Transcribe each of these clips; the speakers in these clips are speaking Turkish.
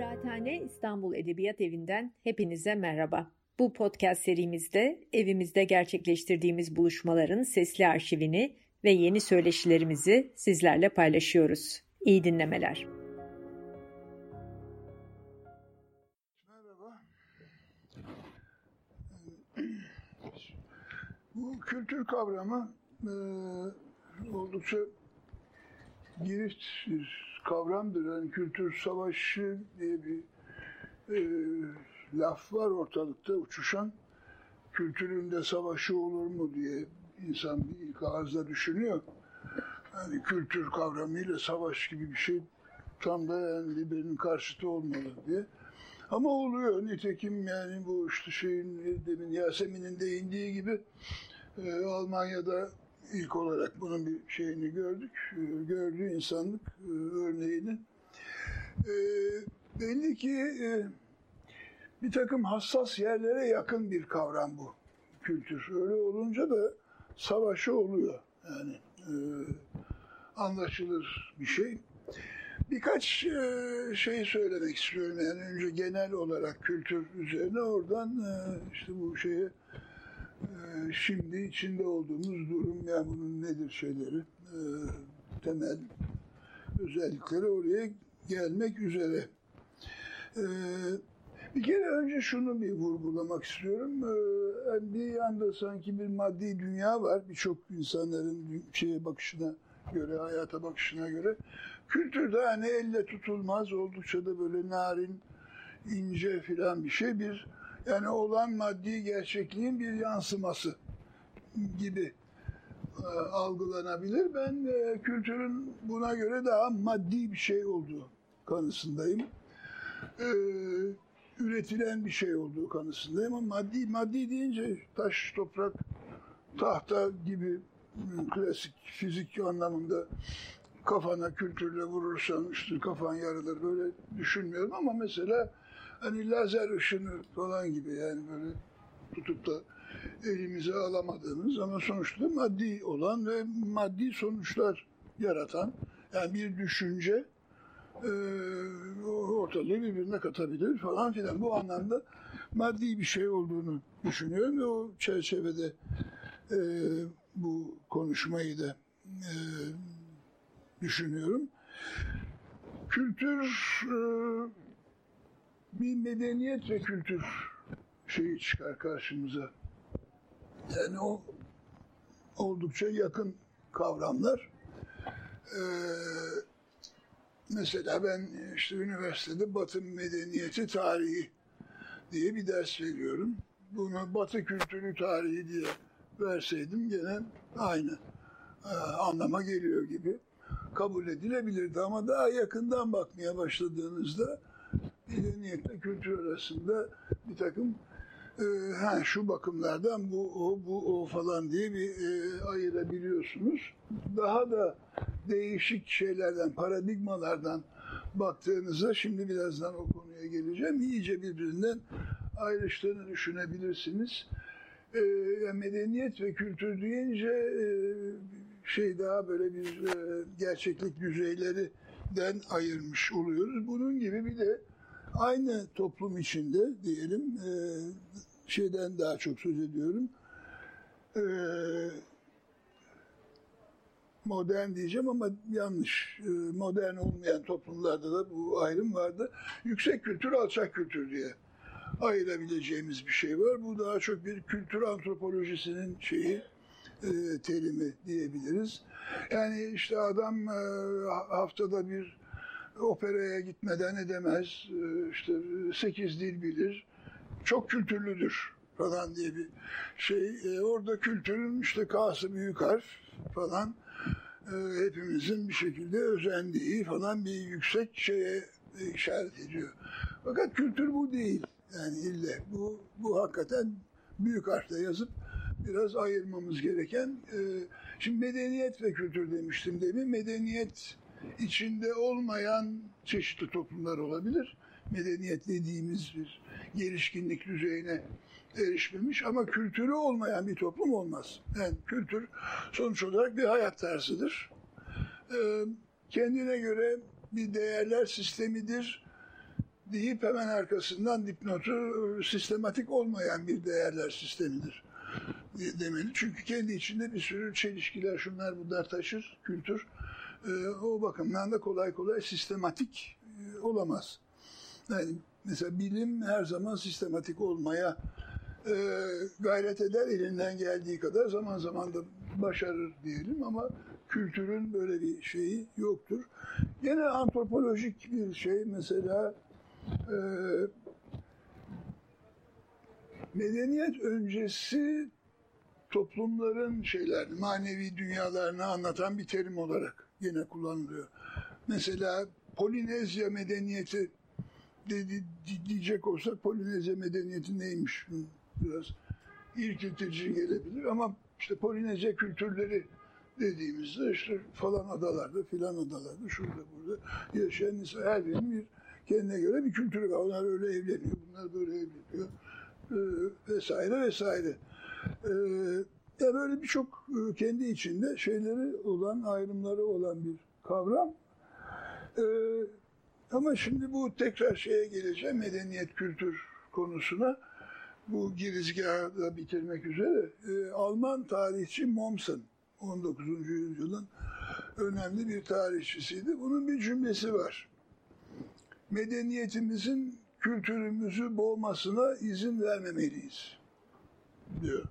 Kıraathane İstanbul Edebiyat Evi'nden hepinize merhaba. Bu podcast serimizde evimizde gerçekleştirdiğimiz buluşmaların sesli arşivini ve yeni söyleşilerimizi sizlerle paylaşıyoruz. İyi dinlemeler. Merhaba. Bu kültür kavramı e, oldukça girift bir kavramdır. Yani kültür savaşı diye bir e, laf var ortalıkta uçuşan. Kültüründe savaşı olur mu diye insan bir ilk ağızda düşünüyor. Yani kültür kavramıyla savaş gibi bir şey tam da yani birbirinin karşıtı olmalı diye. Ama oluyor. Nitekim yani bu işte şeyin demin Yasemin'in değindiği gibi e, Almanya'da ilk olarak bunun bir şeyini gördük. E, gördüğü insanlık e, örneğini. E, belli ki e, bir takım hassas yerlere yakın bir kavram bu kültür. Öyle olunca da savaşı oluyor. Yani e, anlaşılır bir şey. Birkaç şey söylemek istiyorum. Yani önce genel olarak kültür üzerine oradan işte bu şeye şimdi içinde olduğumuz durum yani bunun nedir şeyleri e, temel özellikleri oraya gelmek üzere. E, bir kere önce şunu bir vurgulamak istiyorum. Bir yanda sanki bir maddi dünya var. Birçok insanların şeye bakışına göre, hayata bakışına göre. Kültürde hani elle tutulmaz, oldukça da böyle narin, ince filan bir şey. Bir yani olan maddi gerçekliğin bir yansıması gibi e, algılanabilir. Ben e, kültürün buna göre daha maddi bir şey olduğu kanısındayım. E, üretilen bir şey olduğu kanısındayım ama maddi maddi deyince taş, toprak, tahta gibi klasik fizik anlamında kafana kültürle vurursan işte kafan yarılır böyle düşünmüyorum ama mesela hani lazer ışını falan gibi yani böyle tutup da elimize alamadığımız ama sonuçta maddi olan ve maddi sonuçlar yaratan yani bir düşünce e, ortalığı birbirine katabilir falan filan. Bu anlamda maddi bir şey olduğunu düşünüyorum ve o çerçevede e, bu konuşmayı da e, düşünüyorum. Kültür e, bir medeniyet ve kültür şeyi çıkar karşımıza. Yani o oldukça yakın kavramlar. Ee, mesela ben işte üniversitede Batı medeniyeti tarihi diye bir ders veriyorum. Bunu Batı kültürü tarihi diye verseydim gene aynı e, anlama geliyor gibi kabul edilebilirdi ama daha yakından bakmaya başladığınızda medeniyetle kültür arasında bir takım e, ha, şu bakımlardan bu o bu o falan diye bir e, ayırabiliyorsunuz. Daha da değişik şeylerden, paradigmalardan baktığınızda şimdi birazdan o konuya geleceğim. İyice birbirinden ayrıştığını düşünebilirsiniz. E, medeniyet ve kültür deyince e, şey daha böyle bir e, gerçeklik düzeylerinden ayırmış oluyoruz. Bunun gibi bir de aynı toplum içinde diyelim e, şeyden daha çok söz ediyorum. E, modern diyeceğim ama yanlış. E, modern olmayan toplumlarda da bu ayrım vardı. Yüksek kültür, alçak kültür diye ayırabileceğimiz bir şey var. Bu daha çok bir kültür antropolojisinin şeyi, e, terimi diyebiliriz. Yani işte adam e, haftada bir operaya gitmeden edemez, e, işte sekiz dil bilir, çok kültürlüdür falan diye bir şey. E, orada kültürün işte K'sı büyük harf falan e, hepimizin bir şekilde özendiği falan bir yüksek şeye işaret ediyor. Fakat kültür bu değil. Yani ille bu, bu hakikaten büyük harfle yazıp biraz ayırmamız gereken. E, şimdi medeniyet ve kültür demiştim demin. Medeniyet içinde olmayan çeşitli toplumlar olabilir. Medeniyet dediğimiz bir gelişkinlik düzeyine erişmemiş ama kültürü olmayan bir toplum olmaz. Yani kültür sonuç olarak bir hayat tarzıdır. Ee, kendine göre bir değerler sistemidir. deyip hemen arkasından dipnotu sistematik olmayan bir değerler sistemidir demeli. Çünkü kendi içinde bir sürü çelişkiler, şunlar bunlar taşır, kültür. E, o bakımdan da kolay kolay sistematik e, olamaz. Yani mesela bilim her zaman sistematik olmaya e, gayret eder elinden geldiği kadar zaman zaman da başarır diyelim ama kültürün böyle bir şeyi yoktur. Yine antropolojik bir şey mesela e, medeniyet öncesi toplumların şeylerini, manevi dünyalarını anlatan bir terim olarak yine kullanılıyor. Mesela Polinezya medeniyeti dedi, diyecek olsak Polinezya medeniyeti neymiş? Biraz irkiltici gelebilir ama işte Polinezya kültürleri dediğimizde işte falan adalarda filan adalarda şurada burada yaşayan insan her birinin bir kendine göre bir kültürü var. Onlar öyle evleniyor, bunlar böyle evleniyor e, vesaire vesaire. E, ya böyle birçok e, kendi içinde şeyleri olan, ayrımları olan bir kavram. E, ama şimdi bu tekrar şeye geleceğim, medeniyet, kültür konusuna. Bu girizgahı da bitirmek üzere. E, Alman tarihçi Mommsen, 19. yüzyılın önemli bir tarihçisiydi. Bunun bir cümlesi var. Medeniyetimizin kültürümüzü boğmasına izin vermemeliyiz diyor.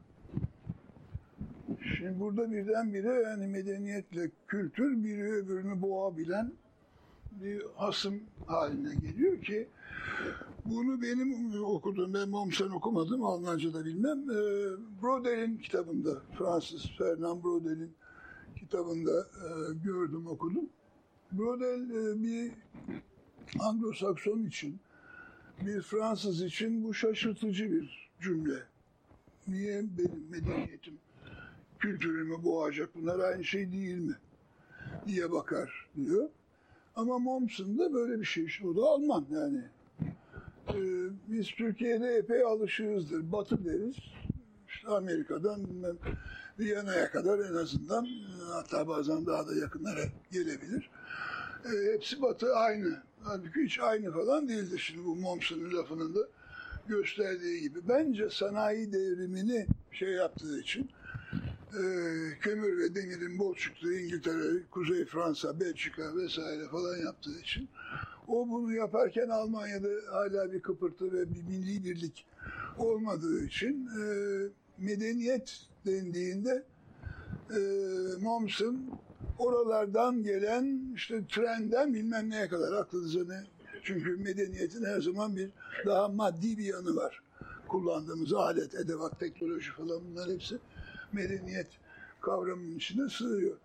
Şimdi burada birdenbire yani medeniyetle kültür biri öbürünü boğabilen bir hasım haline geliyor ki bunu benim okuduğum, ben Mommsen okumadım, Almanca da bilmem. E, Brodel'in kitabında, Fransız Fernand Brodel'in kitabında e, gördüm, okudum. Brodel e, bir Anglo-Sakson için, bir Fransız için bu şaşırtıcı bir cümle. Niye benim medeniyetim kültürümü boğacak, bunlar aynı şey değil mi? diye bakar diyor. Ama Mommsen de böyle bir şey. O da Alman yani. Ee, biz Türkiye'de epey alışığızdır. Batı deriz. İşte Amerika'dan Viyana'ya kadar en azından hatta bazen daha da yakınlara gelebilir. Ee, hepsi Batı aynı. Halbuki hiç aynı falan değildir şimdi bu Mommsen'in lafının da gösterdiği gibi. Bence sanayi devrimini şey yaptığı için e, kömür ve demirin bol çıktığı İngiltere, Kuzey Fransa, Belçika vesaire falan yaptığı için o bunu yaparken Almanya'da hala bir kıpırtı ve bir milli birlik olmadığı için e, medeniyet dendiğinde e, Mommsen oralardan gelen işte trenden bilmem neye kadar aklınıza ne çünkü medeniyetin her zaman bir daha maddi bir yanı var. Kullandığımız alet, edevat, teknoloji falan bunlar hepsi medeniyet kavramının içine sığıyor.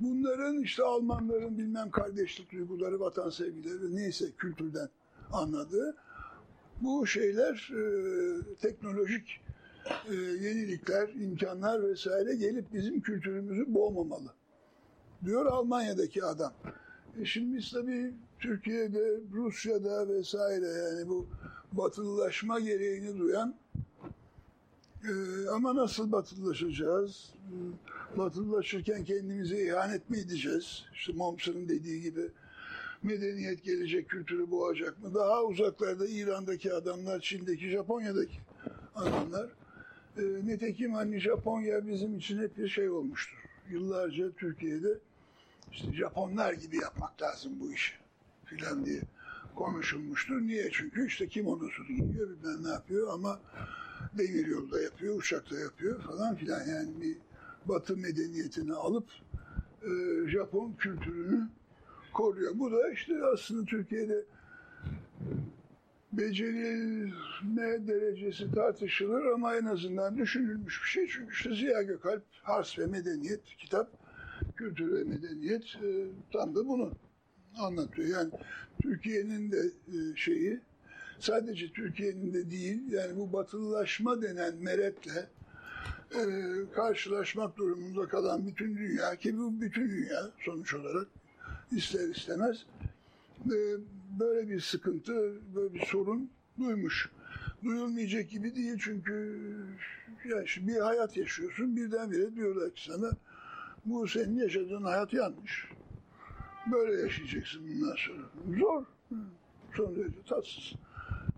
Bunların işte Almanların bilmem kardeşlik duyguları, vatan sevgileri neyse kültürden anladığı bu şeyler e, teknolojik e, yenilikler, imkanlar vesaire gelip bizim kültürümüzü boğmamalı. Diyor Almanya'daki adam. E şimdi biz tabii Türkiye'de, Rusya'da vesaire yani bu batılılaşma gereğini duyan ee, ama nasıl batılılaşacağız? Ee, batılılaşırken kendimize ihanet mi edeceğiz? İşte Mommsen'ın dediği gibi medeniyet gelecek, kültürü boğacak mı? Daha uzaklarda İran'daki adamlar, Çin'deki, Japonya'daki adamlar. E, nitekim hani Japonya bizim için hep bir şey olmuştur. Yıllarca Türkiye'de işte Japonlar gibi yapmak lazım bu işi filan diye konuşulmuştur. Niye? Çünkü işte kimonosu giyiyor, bilmem ne yapıyor ama demir yolda yapıyor, uçakta yapıyor falan filan. Yani bir batı medeniyetini alıp e, Japon kültürünü koruyor. Bu da işte aslında Türkiye'de becerilme derecesi tartışılır ama en azından düşünülmüş bir şey. Çünkü işte Ziya Gökalp, Hars ve Medeniyet kitap, Kültür ve Medeniyet e, tam da bunu anlatıyor. Yani Türkiye'nin de e, şeyi sadece Türkiye'nin de değil yani bu batılılaşma denen meretle e, karşılaşmak durumunda kalan bütün dünya ki bu bütün dünya sonuç olarak ister istemez e, böyle bir sıkıntı, böyle bir sorun duymuş. Duyulmayacak gibi değil çünkü ya işte bir hayat yaşıyorsun birdenbire diyorlar ki sana bu senin yaşadığın hayat yanlış. Böyle yaşayacaksın bundan sonra. Zor. son derece tatsız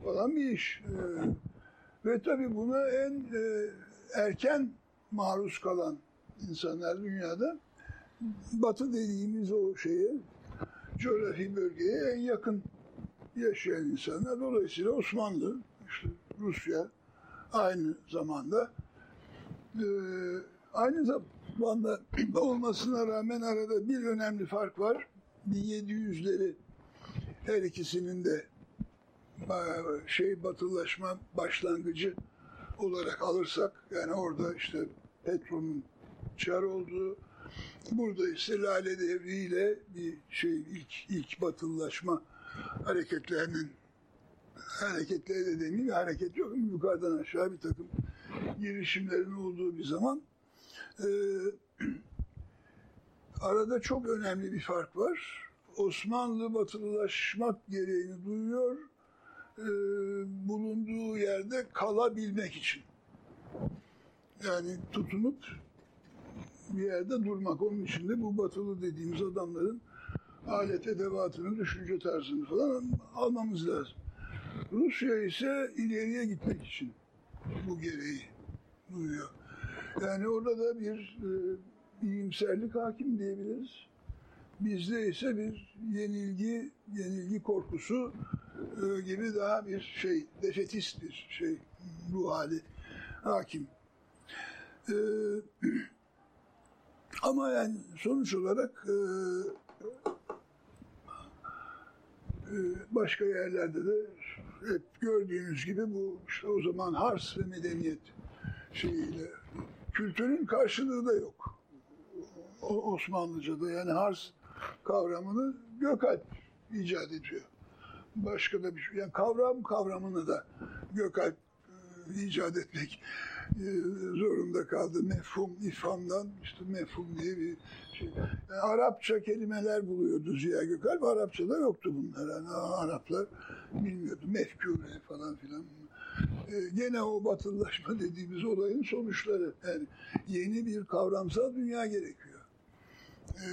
falan bir iş. E, ve tabii buna en e, erken maruz kalan insanlar dünyada batı dediğimiz o şeye, coğrafi bölgeye en yakın yaşayan insanlar. Dolayısıyla Osmanlı, işte Rusya aynı zamanda e, aynı zamanda olmasına rağmen arada bir önemli fark var. 1700'leri her ikisinin de şey batılılaşma başlangıcı olarak alırsak yani orada işte petrolün çar olduğu burada ise Lale Devri ile bir şey ilk ilk batılılaşma hareketlerinin hareketleri de demeyeyim hareket yok yukarıdan aşağı bir takım girişimlerin olduğu bir zaman e, arada çok önemli bir fark var. Osmanlı batılılaşmak gereğini duyuyor e, bulunduğu yerde kalabilmek için. Yani tutunup bir yerde durmak. Onun için de bu batılı dediğimiz adamların alet edevatını, düşünce tarzını falan almamız lazım. Rusya ise ileriye gitmek için bu gereği duyuyor. Yani orada da bir e, iyimserlik hakim diyebiliriz. Bizde ise bir yenilgi, yenilgi korkusu gibi daha bir şey, defetist bir şey, ruh hali hakim. E, ama yani sonuç olarak e, e, başka yerlerde de hep gördüğünüz gibi bu işte o zaman Hars ve medeniyet şeyiyle kültürün karşılığı da yok. O, Osmanlıca'da yani Hars kavramını Gökalp icat ediyor. Başka da bir şey. Yani kavram kavramını da Gökalp e, icat etmek e, zorunda kaldı. Mefhum, ifhamdan işte mefhum diye bir şey. Yani Arapça kelimeler buluyordu Ziya Gökalp. Arapçada yoktu bunlar. Yani Araplar bilmiyordu. Mefkure falan filan. E, gene o batılılaşma dediğimiz olayın sonuçları. Yani yeni bir kavramsal dünya gerekiyor. E,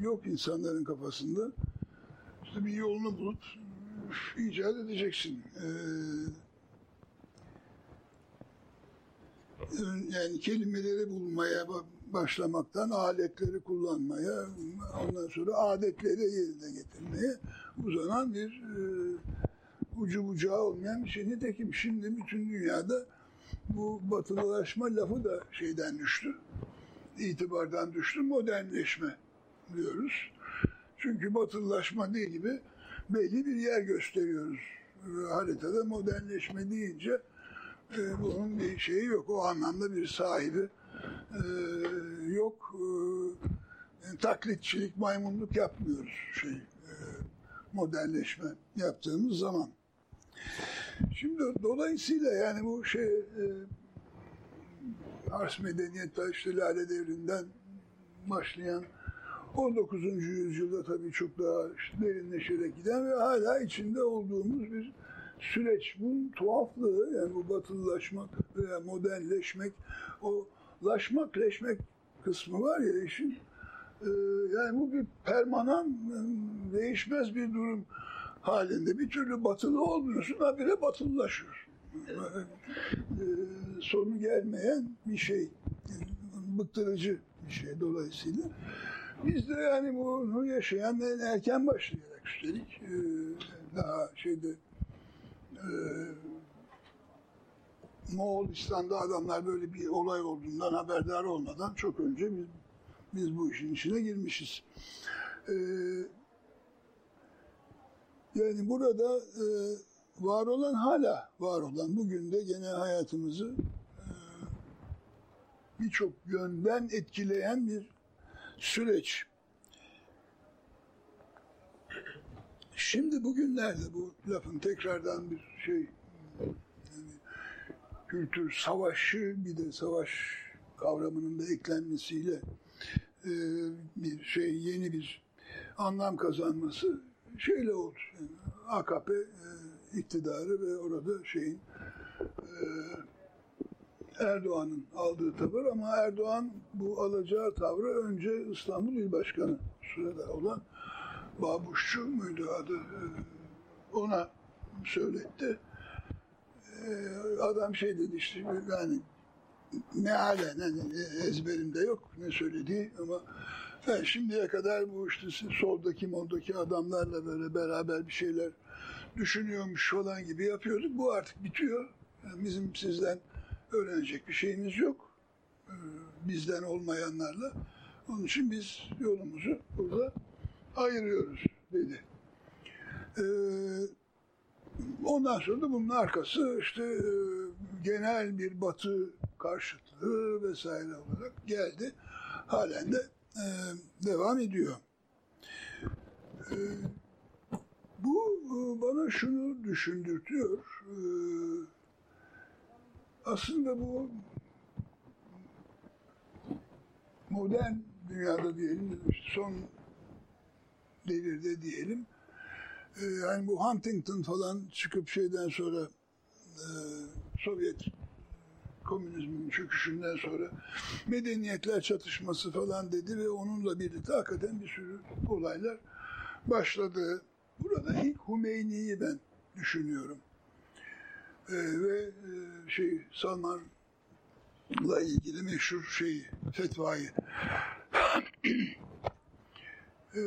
yok insanların kafasında. İşte bir yolunu bulup icat edeceksin. Ee, yani kelimeleri bulmaya başlamaktan aletleri kullanmaya, ondan sonra adetleri yerine getirmeye uzanan bir e, ucu bucağı olmayan bir şey. Nitekim şimdi bütün dünyada bu batılılaşma lafı da şeyden düştü, itibardan düştü, modernleşme diyoruz. Çünkü batılılaşma değil gibi belli bir yer gösteriyoruz. Haritada modernleşme deyince e, bunun bir şeyi yok. O anlamda bir sahibi e, yok. E, taklitçilik, maymunluk yapmıyoruz şey e, modernleşme yaptığımız zaman. Şimdi dolayısıyla yani bu şey e, Ars medeniyet işte Lale Devri'nden başlayan 19. yüzyılda tabii çok daha derinleşerek giden ve hala içinde olduğumuz bir süreç. Bunun tuhaflığı yani bu batılılaşmak veya modernleşmek, o laşmak, leşmek kısmı var ya işin. E, yani bu bir permanan, değişmez bir durum halinde. Bir türlü batılı olmuyorsun, habire batılılaşıyor. E, sonu gelmeyen bir şey, bıktırıcı bir şey dolayısıyla. Biz de yani bunu yaşayan en erken başlayarak üstelik e, daha şeyde e, Moğolistan'da adamlar böyle bir olay olduğundan haberdar olmadan çok önce biz, biz bu işin içine girmişiz. Ee, yani burada e, var olan hala var olan bugün de gene hayatımızı e, birçok yönden etkileyen bir süreç. Şimdi bugünlerde bu lafın tekrardan bir şey yani kültür savaşı bir de savaş kavramının da eklenmesiyle e, bir şey yeni bir anlam kazanması şeyle oldu. Yani AKP e, iktidarı ve orada şeyin e, Erdoğan'ın aldığı tavır ama Erdoğan bu alacağı tavrı önce İstanbul İl Başkanı sırada olan Babuşçu muydu adı? Ona söyletti. Adam şey dedi işte yani mealen hani ezberimde yok ne söylediği ama ben şimdiye kadar bu işte soldaki moldaki adamlarla böyle beraber bir şeyler düşünüyormuş falan gibi yapıyorduk. Bu artık bitiyor. Yani bizim sizden öğrenecek bir şeyimiz yok. Ee, bizden olmayanlarla. Onun için biz yolumuzu burada ayırıyoruz dedi. Ee, ondan sonra da bunun arkası işte e, genel bir batı karşıtlığı vesaire olarak geldi. Halen de e, devam ediyor. E, bu e, bana şunu düşündürtüyor. E, aslında bu modern dünyada diyelim, son devirde diyelim, e, yani bu Huntington falan çıkıp şeyden sonra e, Sovyet komünizmin çöküşünden sonra medeniyetler çatışması falan dedi ve onunla birlikte hakikaten bir sürü olaylar başladı. Burada ilk Hümeyni'yi ben düşünüyorum. Ee, ve e, şey Salman'la ilgili meşhur şeyi, fetvayı. ee,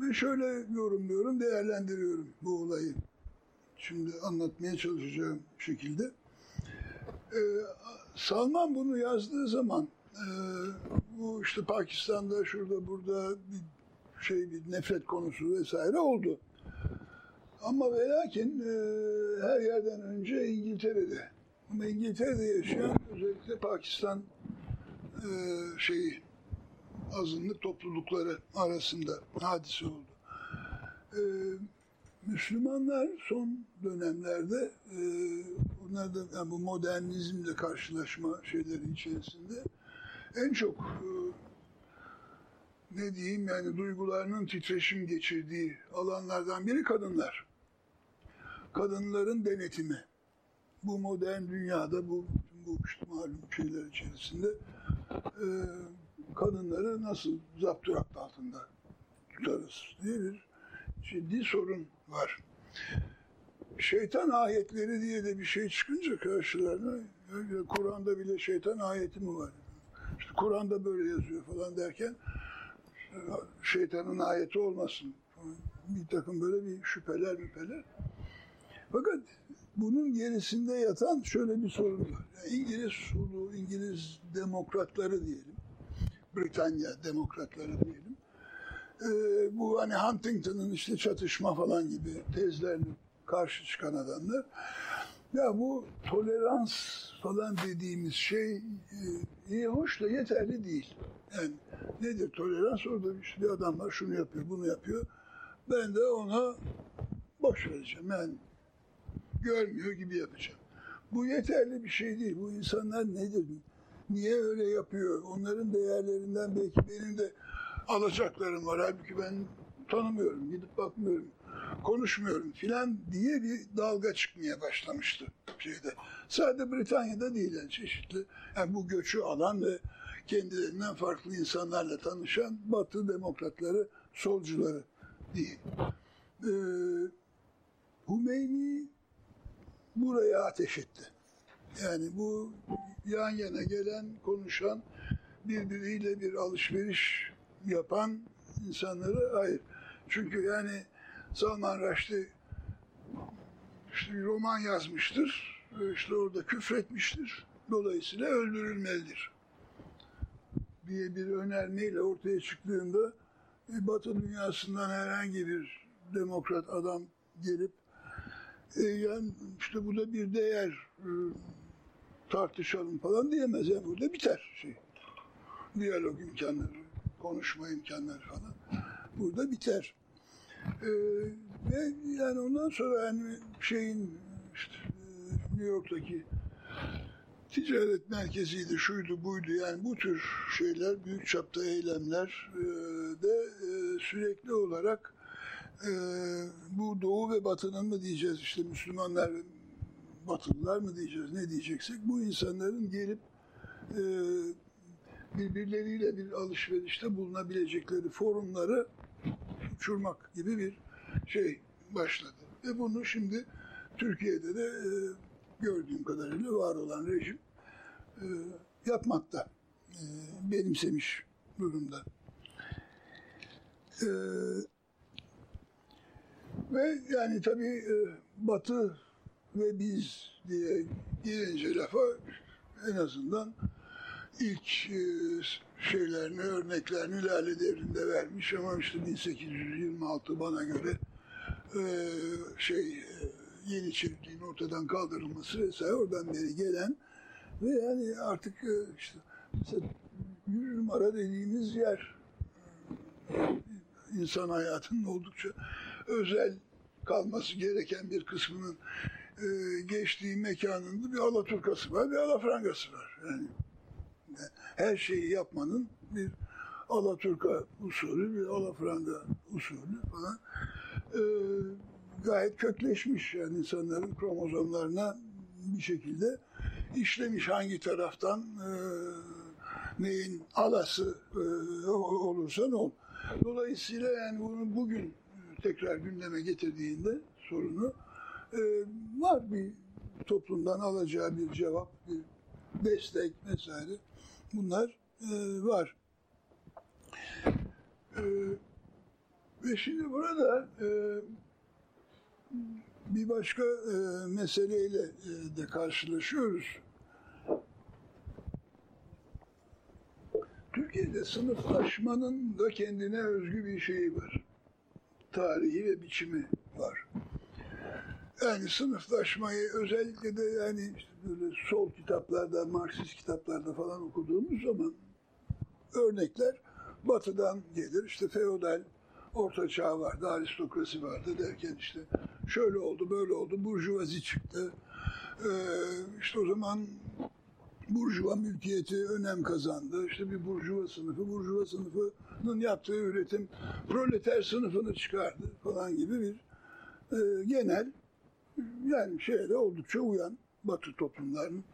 ve şöyle yorumluyorum, değerlendiriyorum bu olayı. Şimdi anlatmaya çalışacağım şekilde. Ee, Salman bunu yazdığı zaman e, bu işte Pakistan'da şurada burada bir şey bir nefret konusu vesaire oldu. Ama ve lakin e, her yerden önce İngiltere'de. Ama İngiltere'de yaşayan özellikle Pakistan e, şeyi azınlık toplulukları arasında hadise oldu. E, Müslümanlar son dönemlerde e, onlar da yani bu modernizmle karşılaşma şeyleri içerisinde en çok e, ne diyeyim yani duygularının titreşim geçirdiği alanlardan biri kadınlar. Kadınların denetimi. Bu modern dünyada bu bu işte malum şeyler içerisinde e, kadınları nasıl zapturapt altında tutarız diye bir ciddi sorun var. Şeytan ayetleri diye de bir şey çıkınca karşılarına Kur'an'da bile şeytan ayeti mi var? İşte Kur'an'da böyle yazıyor falan derken şeytanın ayeti olmasın. Bir takım böyle bir şüpheler müpheler. Fakat bunun gerisinde yatan şöyle bir sorun var. Yani İngiliz sulu, İngiliz demokratları diyelim. Britanya demokratları diyelim. Ee, bu hani Huntington'ın işte çatışma falan gibi tezlerine karşı çıkan adamlar. Ya bu tolerans falan dediğimiz şey e, iyi hoş da yeterli değil. Yani nedir tolerans? Orada işte bir adam var şunu yapıyor, bunu yapıyor. Ben de ona boş vereceğim. Yani görmüyor gibi yapacağım. Bu yeterli bir şey değil. Bu insanlar nedir? Niye öyle yapıyor? Onların değerlerinden belki benim de alacaklarım var. Halbuki ben tanımıyorum, gidip bakmıyorum, konuşmuyorum filan diye bir dalga çıkmaya başlamıştı şeyde. Sadece Britanya'da değil yani çeşitli. Yani bu göçü alan ve kendilerinden farklı insanlarla tanışan Batı demokratları, solcuları değil. Ee, Hümeyni buraya ateş etti. Yani bu yan yana gelen, konuşan, birbiriyle bir alışveriş yapan insanları hayır. Çünkü yani Salman Rushdie işte bir roman yazmıştır. İşte orada küfretmiştir. Dolayısıyla öldürülmelidir diye bir önermeyle ortaya çıktığında e, Batı dünyasından herhangi bir demokrat adam gelip e, yani işte bu da bir değer e, tartışalım falan diyemez. Yani burada biter şey. Diyalog imkanları, konuşma imkanları falan. Burada biter. E, ve yani ondan sonra yani şeyin işte New York'taki ticaret merkeziydi, şuydu, buydu. Yani bu tür şeyler, büyük çapta eylemler e, de e, sürekli olarak e, bu Doğu ve Batı'nın mı diyeceğiz, işte Müslümanlar ve Batılılar mı diyeceğiz, ne diyeceksek bu insanların gelip birbirleriyle bir alışverişte bulunabilecekleri forumları uçurmak gibi bir şey başladı. Ve bunu şimdi Türkiye'de de e, gördüğüm kadarıyla var olan rejim e, yapmakta. E, benimsemiş durumda. E, ve yani tabii e, Batı ve biz diye gelince lafa en azından ilk e, şeylerini, örneklerini Lale Devri'nde vermiş ama işte 1826 bana göre e, şey e, Yeniçeriliğin ortadan kaldırılması vesaire oradan beri gelen ve yani artık işte mesela bir numara dediğimiz yer insan hayatının oldukça özel kalması gereken bir kısmının e, geçtiği mekanında bir Alaturkası var, bir Alafrangası var. Yani her şeyi yapmanın bir Alaturka usulü, bir Alafranga usulü falan e, gayet kökleşmiş yani insanların kromozomlarına bir şekilde işlemiş hangi taraftan e, neyin alası e, olursa ne olur. Dolayısıyla yani bunu bugün tekrar gündeme getirdiğinde sorunu e, var bir toplumdan alacağı bir cevap, bir destek vesaire bunlar e, var. E, ve şimdi burada bir başka meseleyle de karşılaşıyoruz. Türkiye'de sınıflaşmanın da kendine özgü bir şeyi var. Tarihi ve biçimi var. Yani sınıflaşmayı özellikle de yani işte böyle sol kitaplarda, Marksist kitaplarda falan okuduğumuz zaman örnekler batıdan gelir. İşte feodal orta çağ vardı, aristokrasi vardı derken işte şöyle oldu, böyle oldu, burjuvazi çıktı. Ee, işte o zaman burjuva mülkiyeti önem kazandı. İşte bir burjuva sınıfı, burjuva sınıfının yaptığı üretim proleter sınıfını çıkardı falan gibi bir e, genel yani şeyde oldukça uyan Batı toplumlarının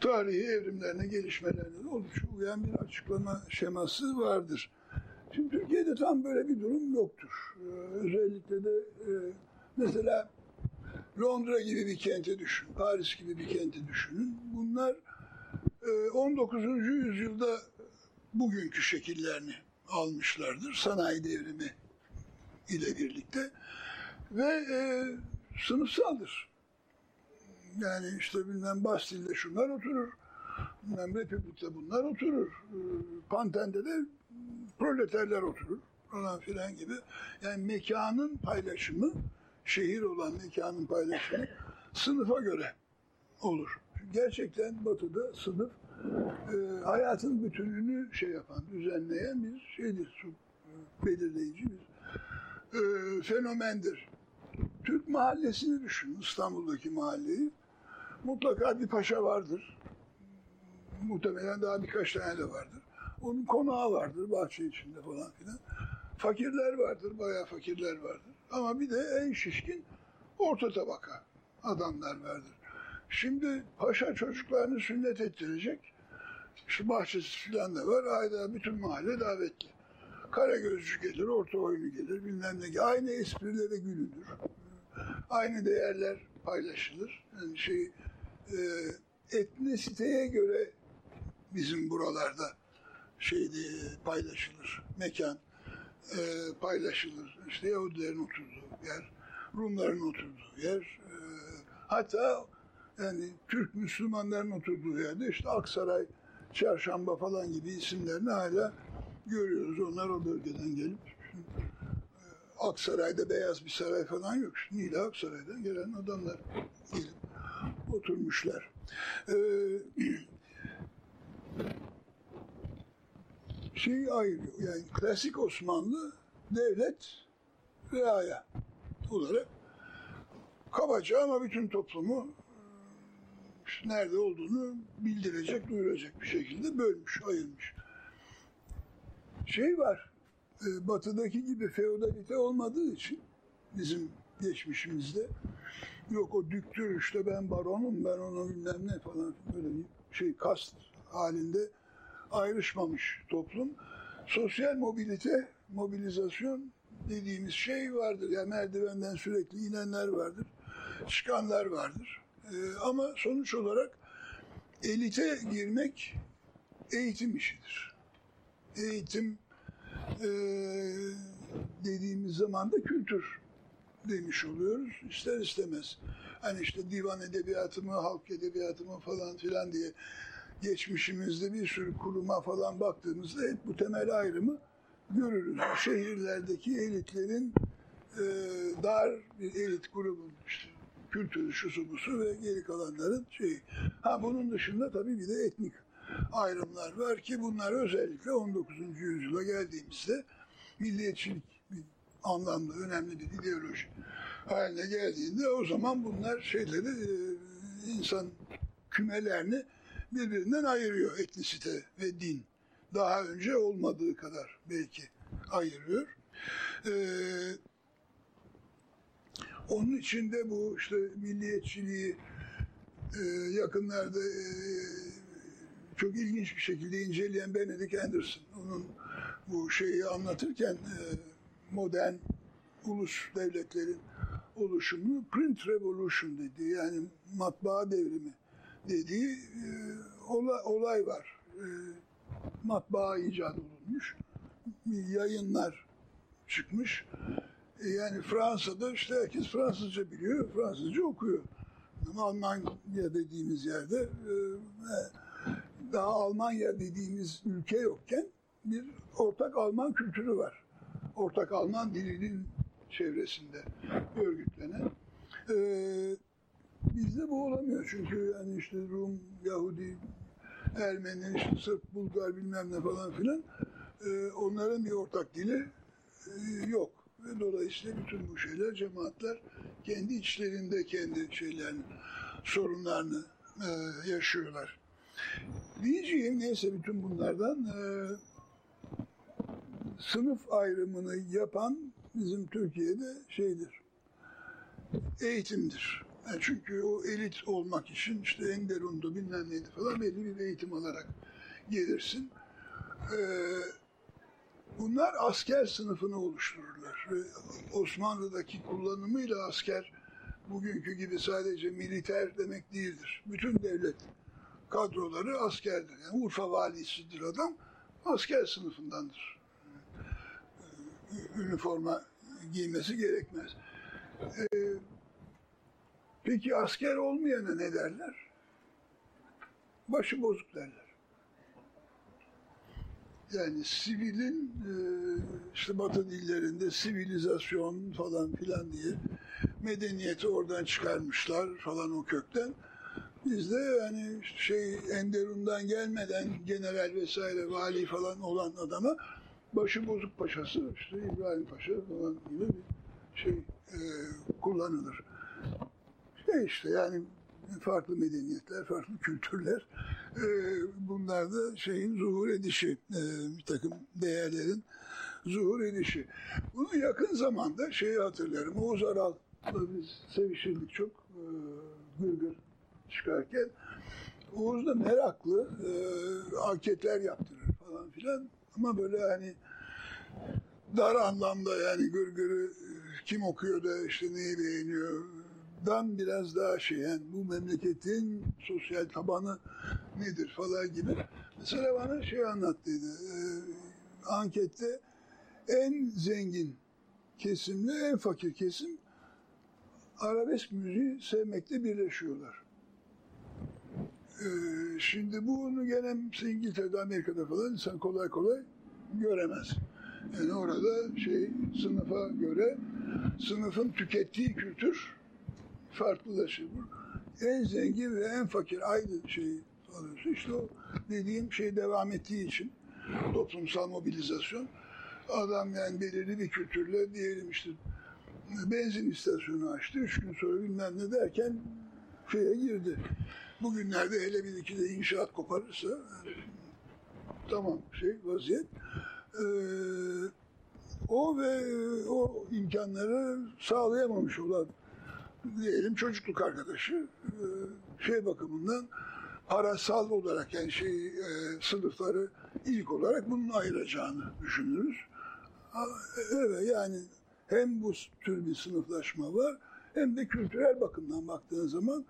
tarihi evrimlerine, gelişmelerine oldukça uyan bir açıklama şeması vardır. Şimdi Türkiye'de tam böyle bir durum yoktur. Ee, özellikle de e, mesela Londra gibi bir kente düşünün, Paris gibi bir kente düşünün. Bunlar 19. E, yüzyılda bugünkü şekillerini almışlardır sanayi devrimi ile birlikte ve e, sınıfsaldır. Yani işte bilmem Bastil'de şunlar oturur, bilmem Republik'te bunlar oturur, e, Panten'de de proleterler oturur falan filan gibi. Yani mekanın paylaşımı, şehir olan mekanın paylaşımı sınıfa göre olur. Gerçekten batıda sınıf e, hayatın bütününü şey yapan, düzenleyen bir şeydir, e, belirleyici bir e, fenomendir. Türk mahallesini düşün, İstanbul'daki mahalleyi. Mutlaka bir paşa vardır. Muhtemelen daha birkaç tane de vardır. Onun konağı vardır, bahçe içinde falan filan. Fakirler vardır, bayağı fakirler vardır. Ama bir de en şişkin orta tabaka adamlar vardır. Şimdi paşa çocuklarını sünnet ettirecek. Şu bahçesi falan da var. Ayda bütün mahalle davetli. Kara gözcü gelir, orta oyunu gelir, bilmem ne. Aynı esprilere gülünür. Aynı değerler paylaşılır. Yani şey e, etnisiteye göre bizim buralarda şeyde paylaşılır. Mekan e, paylaşılır. İşte Yahudilerin oturduğu yer, Rumların oturduğu yer. E, hatta yani Türk Müslümanların oturduğu yerde işte Aksaray, Çarşamba falan gibi isimlerini hala görüyoruz. Onlar o bölgeden gelip Aksaray'da beyaz bir saray falan yok. Niğde Aksaray'dan gelen adamlar gelip oturmuşlar. Ee, şeyi ayırıyor. Yani klasik Osmanlı devlet reaya olarak kabaca ama bütün toplumu nerede olduğunu bildirecek, duyuracak bir şekilde bölmüş, ayırmış. Şey var, e, batıdaki gibi feodalite olmadığı için bizim geçmişimizde yok o düktür işte ben baronum ben onu bilmem ne falan böyle şey kast halinde ayrışmamış toplum. Sosyal mobilite, mobilizasyon dediğimiz şey vardır. Yani merdivenden sürekli inenler vardır, çıkanlar vardır. Ee, ama sonuç olarak elite girmek eğitim işidir. Eğitim e, dediğimiz zaman da kültür demiş oluyoruz. İster istemez. Hani işte divan edebiyatı mı, halk edebiyatı mı falan filan diye geçmişimizde bir sürü kuruma falan baktığımızda hep bu temel ayrımı görürüz. Şehirlerdeki elitlerin e, dar bir elit grubu işte kültürü, şusu busu ve geri kalanların şeyi. Ha bunun dışında tabii bir de etnik ayrımlar var ki bunlar özellikle 19. yüzyıla geldiğimizde milliyetçilik bir anlamda önemli bir ideoloji haline geldiğinde o zaman bunlar şeyleri e, insan kümelerini birbirinden ayırıyor etnisite ve din. Daha önce olmadığı kadar belki ayırıyor. Ee, onun içinde bu işte milliyetçiliği e, yakınlarda e, çok ilginç bir şekilde inceleyen Benedict Anderson. Onun bu şeyi anlatırken e, modern ulus devletlerin oluşumunu print revolution dedi. Yani matbaa devrimi dediği e, olay, olay var. E, matbaa icat olunmuş. Yayınlar çıkmış. E, yani Fransa'da işte herkes Fransızca biliyor, Fransızca okuyor. Ama Almanya dediğimiz yerde e, daha Almanya dediğimiz ülke yokken bir ortak Alman kültürü var. Ortak Alman dilinin çevresinde örgütlenen. Ee, bizde bu olamıyor çünkü yani işte Rum, Yahudi, Ermeni, işte Sırp, Bulgar bilmem ne falan filan e, onların bir ortak dili e, yok. Ve dolayısıyla bütün bu şeyler, cemaatler kendi içlerinde kendi şeylerini, sorunlarını e, yaşıyorlar. Diyeceğim neyse bütün bunlardan e, sınıf ayrımını yapan bizim Türkiye'de şeydir, eğitimdir. Yani çünkü o elit olmak için işte Enderun'da bilmem neydi falan belli bir eğitim alarak gelirsin. Ee, bunlar asker sınıfını oluştururlar. Osmanlı'daki kullanımıyla asker bugünkü gibi sadece militer demek değildir. Bütün devlet kadroları askerdir. Yani Urfa valisidir adam, asker sınıfındandır. Üniforma giymesi gerekmez. Ee, peki asker olmayana ne derler? Başı bozuk derler. Yani sivilin e, işte batı dillerinde sivilizasyon falan filan diye medeniyeti oradan çıkarmışlar falan o kökten. Bizde yani şey Enderun'dan gelmeden general vesaire vali falan olan adama başı bozuk paşası işte İbrahim Paşa falan gibi bir şey e, kullanılır. Şey işte yani farklı medeniyetler, farklı kültürler e, bunlar da şeyin zuhur edişi, e, bir takım değerlerin zuhur edişi. Bunu yakın zamanda şeyi hatırlarım. Oğuz Aral'la biz sevişirdik çok e, gırgır çıkarken. Oğuz da meraklı e, anketler yaptırır falan filan. Ama böyle hani dar anlamda yani gırgırı kim okuyor da işte neyi beğeniyor dan biraz daha şey yani bu memleketin sosyal tabanı nedir falan gibi. Mesela bana şey anlattıydı. E, ankette en zengin kesimle en fakir kesim arabesk müziği sevmekte birleşiyorlar. Ee, şimdi bunu gene İngiltere'de, Amerika'da falan insan kolay kolay göremez. Yani orada şey sınıfa göre sınıfın tükettiği kültür farklılaşır. En zengin ve en fakir aynı şeyi alıyorsun. İşte o dediğim şey devam ettiği için toplumsal mobilizasyon adam yani belirli bir kültürle diyelim işte benzin istasyonu açtı. Üç gün sonra bilmem ne derken şeye girdi. Bugünlerde hele bir iki de inşaat koparırsa tamam şey vaziyet. Ee, o ve o imkanları sağlayamamış olan diyelim çocukluk arkadaşı e, şey bakımından parasal olarak yani şey e, sınıfları ilk olarak bunun ayıracağını düşünürüz. Evet yani hem bu tür bir sınıflaşma var hem de kültürel bakımdan baktığın zaman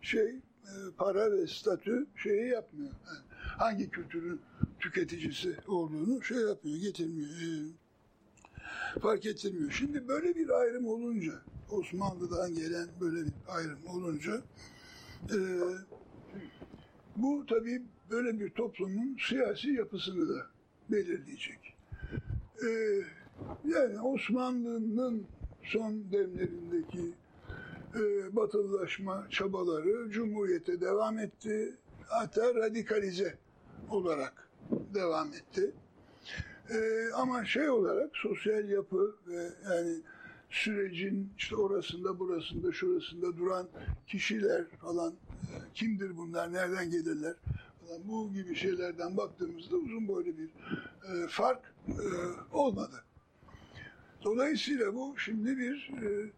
şey e, para ve statü şeyi yapmıyor. Yani hangi kültürün tüketicisi olduğunu şey yapmıyor, getirmiyor. E, fark ettirmiyor. Şimdi böyle bir ayrım olunca, Osmanlı'dan gelen böyle bir ayrım olunca e, bu tabii böyle bir toplumun siyasi yapısını da belirleyecek. E, yani Osmanlı'nın son demlerindeki e, batılılaşma çabaları Cumhuriyete devam etti. Hatta radikalize olarak devam etti. E, ama şey olarak sosyal yapı ve yani sürecin işte orasında, burasında, şurasında duran kişiler falan e, kimdir bunlar, nereden gelirler falan bu gibi şeylerden baktığımızda uzun boylu bir e, fark e, olmadı. Dolayısıyla bu şimdi bir e,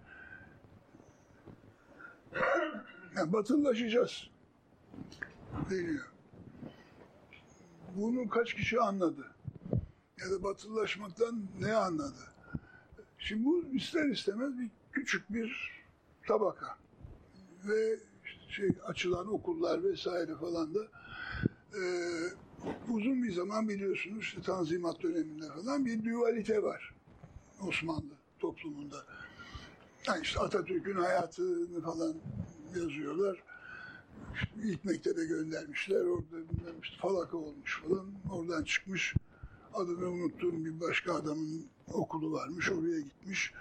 yani batılılaşacağız deniyor. Bunu kaç kişi anladı? Ya da batılılaşmaktan ne anladı? Şimdi bu ister istemez bir küçük bir tabaka ve şey açılan okullar vesaire falan da e, uzun bir zaman biliyorsunuz işte Tanzimat döneminde falan bir dualite var Osmanlı toplumunda. Yani işte Atatürk'ün hayatını falan yazıyorlar. İşte ilk mektebe göndermişler. Orada işte falaka olmuş falan. Oradan çıkmış. Adını unuttuğum bir başka adamın okulu varmış. Oraya gitmiş.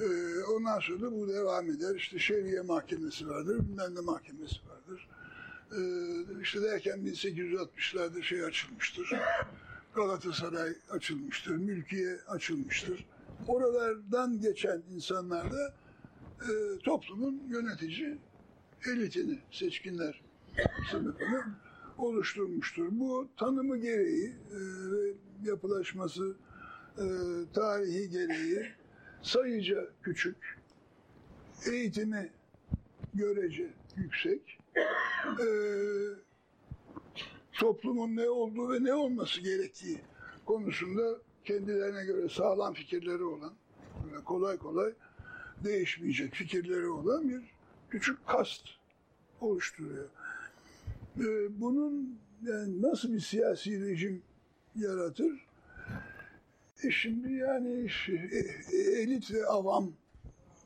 Ee, ondan sonra da bu devam eder. İşte şeriye mahkemesi vardır. Bilmem ne mahkemesi vardır. Ee, işte derken 1860'larda şey açılmıştır. Galatasaray açılmıştır. Mülkiye açılmıştır. Oralardan geçen insanlar da e, toplumun yönetici elitini, seçkinler sınıfını oluşturmuştur. Bu tanımı gereği e, yapılaşması e, tarihi gereği sayıca küçük, eğitimi görece yüksek, e, toplumun ne olduğu ve ne olması gerektiği konusunda kendilerine göre sağlam fikirleri olan, kolay kolay değişmeyecek fikirleri olan bir küçük kast oluşturuyor. Ee, bunun yani nasıl bir siyasi rejim yaratır? E şimdi yani e, elit ve avam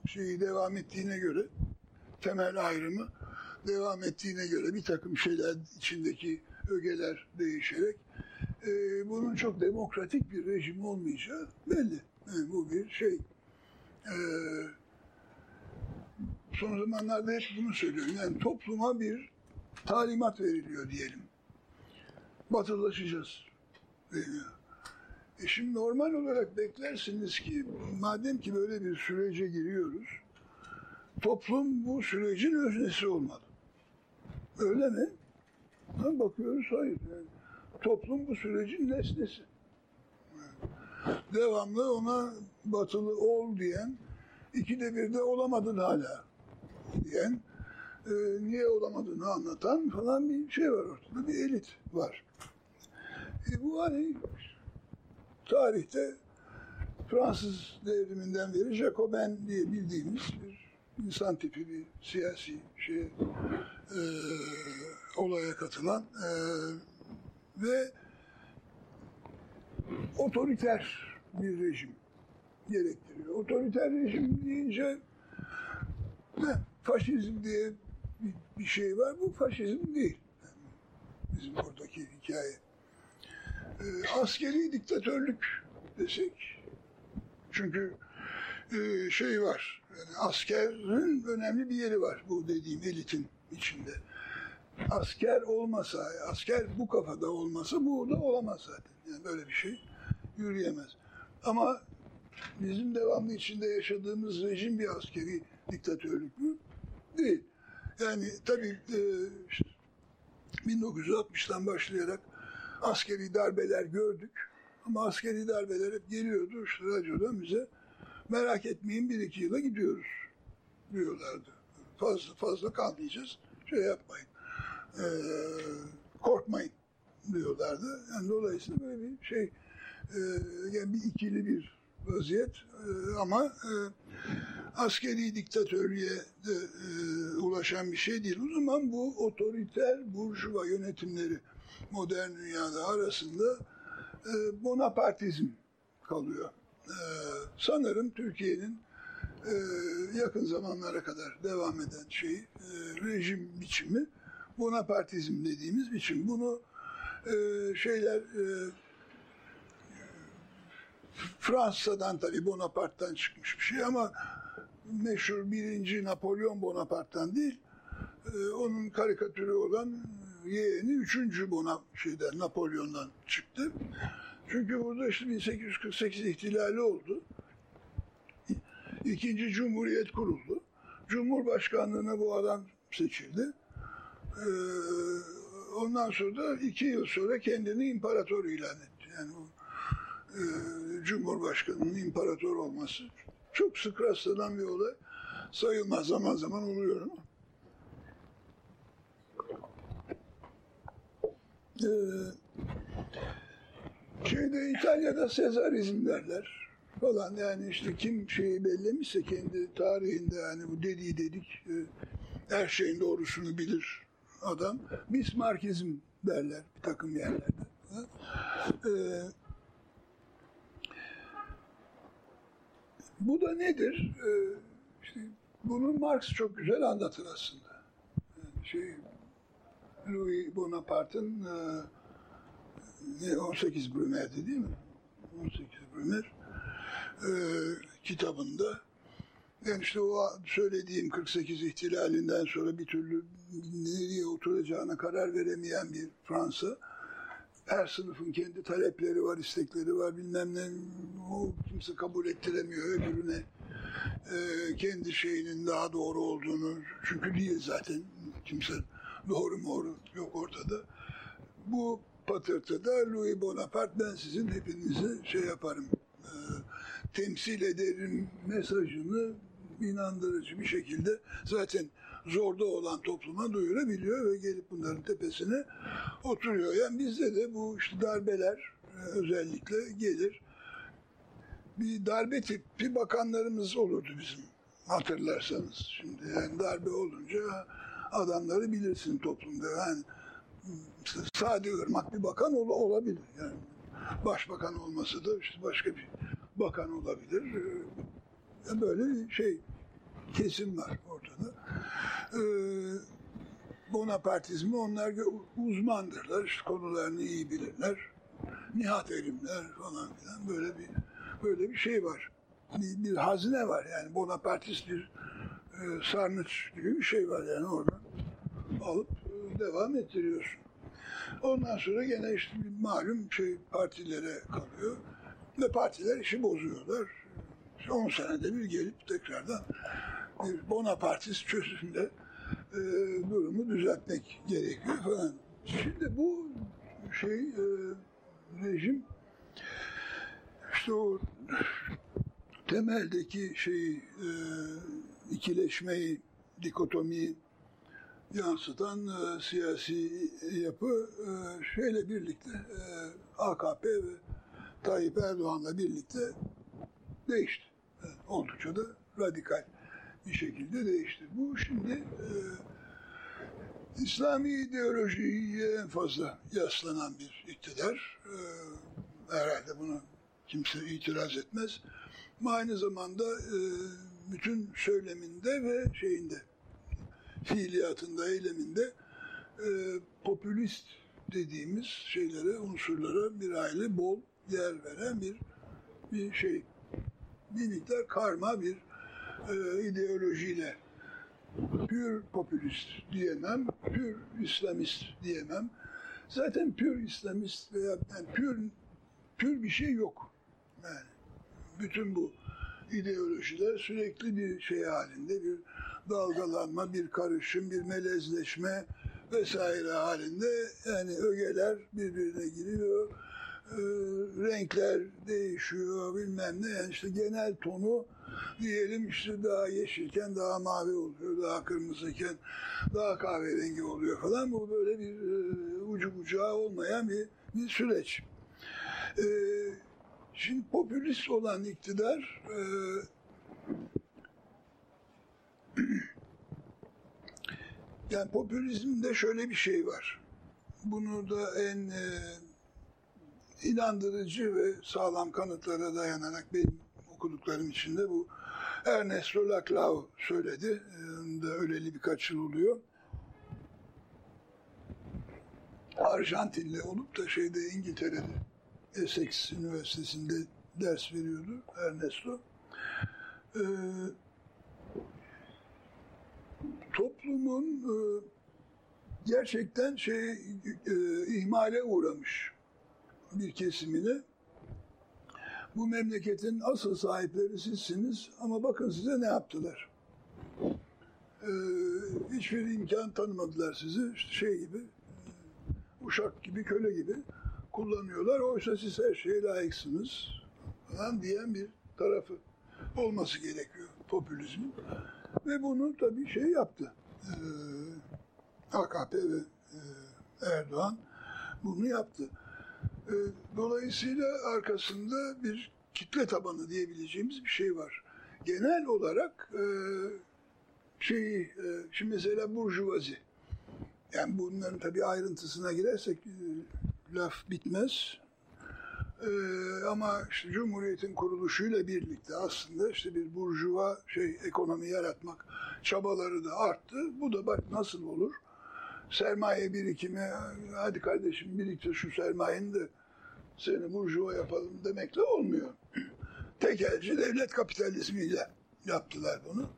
şeyi devam ettiğine göre temel ayrımı devam ettiğine göre bir takım şeyler içindeki ögeler değişerek e, bunun çok demokratik bir rejim olmayacağı belli. Yani bu bir şey. E, son zamanlarda hep bunu söylüyorum. Yani topluma bir talimat veriliyor diyelim. Batılılaşacağız deniyor. E şimdi normal olarak beklersiniz ki madem ki böyle bir sürece giriyoruz, toplum bu sürecin öznesi olmalı. Öyle mi? Ha, bakıyoruz hayır. Yani toplum bu sürecin nesnesi. Devamlı ona batılı ol diyen, ikide bir de olamadın hala diyen, e, niye olamadığını anlatan falan bir şey var ortada. Bir elit var. E, bu hani tarihte Fransız devriminden beri Jacobin diye bildiğimiz bir insan tipi bir siyasi şey e, olaya katılan e, ve otoriter bir rejim gerektiriyor. Otoriter rejim deyince ne, faşizm diye bir, bir şey var. Bu faşizm değil. Bizim oradaki hikaye. E, askeri diktatörlük desek. Çünkü e, şey var. Yani askerin önemli bir yeri var bu dediğim elitin içinde asker olmasa, asker bu kafada olmasa bu da olamaz zaten. Yani böyle bir şey yürüyemez. Ama bizim devamlı içinde yaşadığımız rejim bir askeri diktatörlük mü? Değil. Yani tabii e, işte 1960'tan başlayarak askeri darbeler gördük. Ama askeri darbeler hep geliyordu işte radyodan bize. Merak etmeyin bir iki yıla gidiyoruz diyorlardı. Fazla fazla kalmayacağız. Şey yapmayın e, korkmayın diyorlardı. Yani dolayısıyla böyle bir şey e, yani bir ikili bir vaziyet e, ama e, askeri diktatörlüğe de e, ulaşan bir şey değil. O zaman bu otoriter burjuva yönetimleri modern dünyada arasında e, Bonapartizm kalıyor. E, sanırım Türkiye'nin e, yakın zamanlara kadar devam eden şey e, rejim biçimi Bonapartizm dediğimiz biçim. Bunu e, şeyler e, Fransa'dan tabii Bonaparte'dan çıkmış bir şey ama meşhur birinci Napolyon Bonaparte'dan değil, e, onun karikatürü olan yeğeni üçüncü Bona şeyden Napolyon'dan çıktı. Çünkü burada işte 1848 ihtilali oldu. İkinci Cumhuriyet kuruldu. Cumhurbaşkanlığına bu adam seçildi. Ee, ondan sonra da iki yıl sonra kendini imparator ilan etti. Yani o e, Cumhurbaşkanı'nın imparator olması çok sık rastlanan bir olay. Sayılmaz zaman zaman oluyor ama. Ee, şeyde İtalya'da Sezarizm derler falan yani işte kim şeyi bellemişse kendi tarihinde yani bu dediği dedik e, her şeyin doğrusunu bilir adam. Bismarckizm derler bir takım yerlerde. Ee, bu da nedir? Ee, işte bunu Marx çok güzel anlatır aslında. Yani şey Louis Bonaparte'ın e, 18 Brumair'di değil mi? 18 Brumair e, kitabında yani işte o söylediğim 48 ihtilalinden sonra bir türlü nereye oturacağına karar veremeyen bir Fransa. Her sınıfın kendi talepleri var, istekleri var, bilmem ne. O kimse kabul ettiremiyor öbürüne. E, kendi şeyinin daha doğru olduğunu, çünkü değil zaten kimse doğru mu yok ortada. Bu patırtıda Louis Bonaparte ben sizin hepinizi şey yaparım, e, temsil ederim mesajını inandırıcı bir şekilde zaten zorda olan topluma duyurabiliyor ve gelip bunların tepesine oturuyor. Yani bizde de bu işte darbeler e, özellikle gelir. Bir darbe tipi bakanlarımız olurdu bizim hatırlarsanız. Şimdi yani darbe olunca adamları bilirsin toplumda. Yani Sadi Irmak bir bakan ol, olabilir. Yani başbakan olmasa da işte başka bir bakan olabilir. Yani böyle bir şey kesim var ortada. Ee, Bonapartizmi onlar uzmandırlar. İşte konularını iyi bilirler. Nihat elimler falan filan böyle bir böyle bir şey var. Bir, bir hazine var yani Bonapartist bir sarnıç gibi bir şey var yani oradan alıp e, devam ettiriyorsun. Ondan sonra gene işte bir malum şey partilere kalıyor ve partiler işi bozuyorlar. 10 senede bir gelip tekrardan bir Bonapartist çözümle e, durumu düzeltmek gerekiyor falan. Şimdi bu şey e, rejim işte o temeldeki şey e, ikileşmeyi, dikotomiyi yansıtan e, siyasi yapı e, şeyle birlikte e, AKP ve Tayyip Erdoğan'la birlikte değişti. Yani oldukça da radikal bir şekilde değişti. Bu şimdi e, İslami ideolojiye en fazla yaslanan bir iktidar. E, herhalde bunu kimse itiraz etmez. Ama aynı zamanda e, bütün söyleminde ve şeyinde, fiiliyatında, eyleminde e, popülist dediğimiz şeylere, unsurlara bir aile bol yer veren bir bir şey. Bir miktar karma bir e, ideolojiyle pür popülist diyemem, pür İslamist diyemem. Zaten pür İslamist veya yani pür, pür bir şey yok. Yani bütün bu ideolojiler sürekli bir şey halinde, bir dalgalanma, bir karışım, bir melezleşme vesaire halinde yani ögeler birbirine giriyor, e, renkler değişiyor bilmem ne yani işte genel tonu diyelim işte daha yeşilken daha mavi oluyor, daha kırmızıyken daha kahverengi oluyor falan. Bu böyle bir e, ucu bucağı olmayan bir, bir süreç. E, Şimdi popülist olan iktidar e, yani popülizmde şöyle bir şey var. Bunu da en e, inandırıcı ve sağlam kanıtlara dayanarak benim okuduklarım içinde bu Ernesto Laclau söyledi. E, öleli birkaç yıl oluyor. Arjantinli olup da şeyde İngiltere'de Essex Üniversitesi'nde ders veriyordu Ernesto. Ee, toplumun e, gerçekten şey e, ihmale uğramış bir kesimini bu memleketin asıl sahipleri sizsiniz ama bakın size ne yaptılar. Ee, hiçbir imkan tanımadılar sizi. İşte şey gibi, uşak gibi, köle gibi kullanıyorlar. Oysa siz her şeye layıksınız falan diyen bir tarafı olması gerekiyor popülizmin. Ve bunu tabii şey yaptı. Ee, AKP ve e, Erdoğan bunu yaptı. Ee, dolayısıyla arkasında bir kitle tabanı diyebileceğimiz bir şey var. Genel olarak e, şeyi, e, şimdi mesela burjuvazi, yani bunların tabii ayrıntısına girersek e, laf bitmez. Ee, ama işte Cumhuriyet'in kuruluşuyla birlikte aslında işte bir burjuva şey ekonomi yaratmak çabaları da arttı. Bu da bak nasıl olur? Sermaye birikimi, hadi kardeşim biriktir şu sermayeni de seni burjuva yapalım demekle olmuyor. Tekelci devlet kapitalizmiyle yaptılar bunu.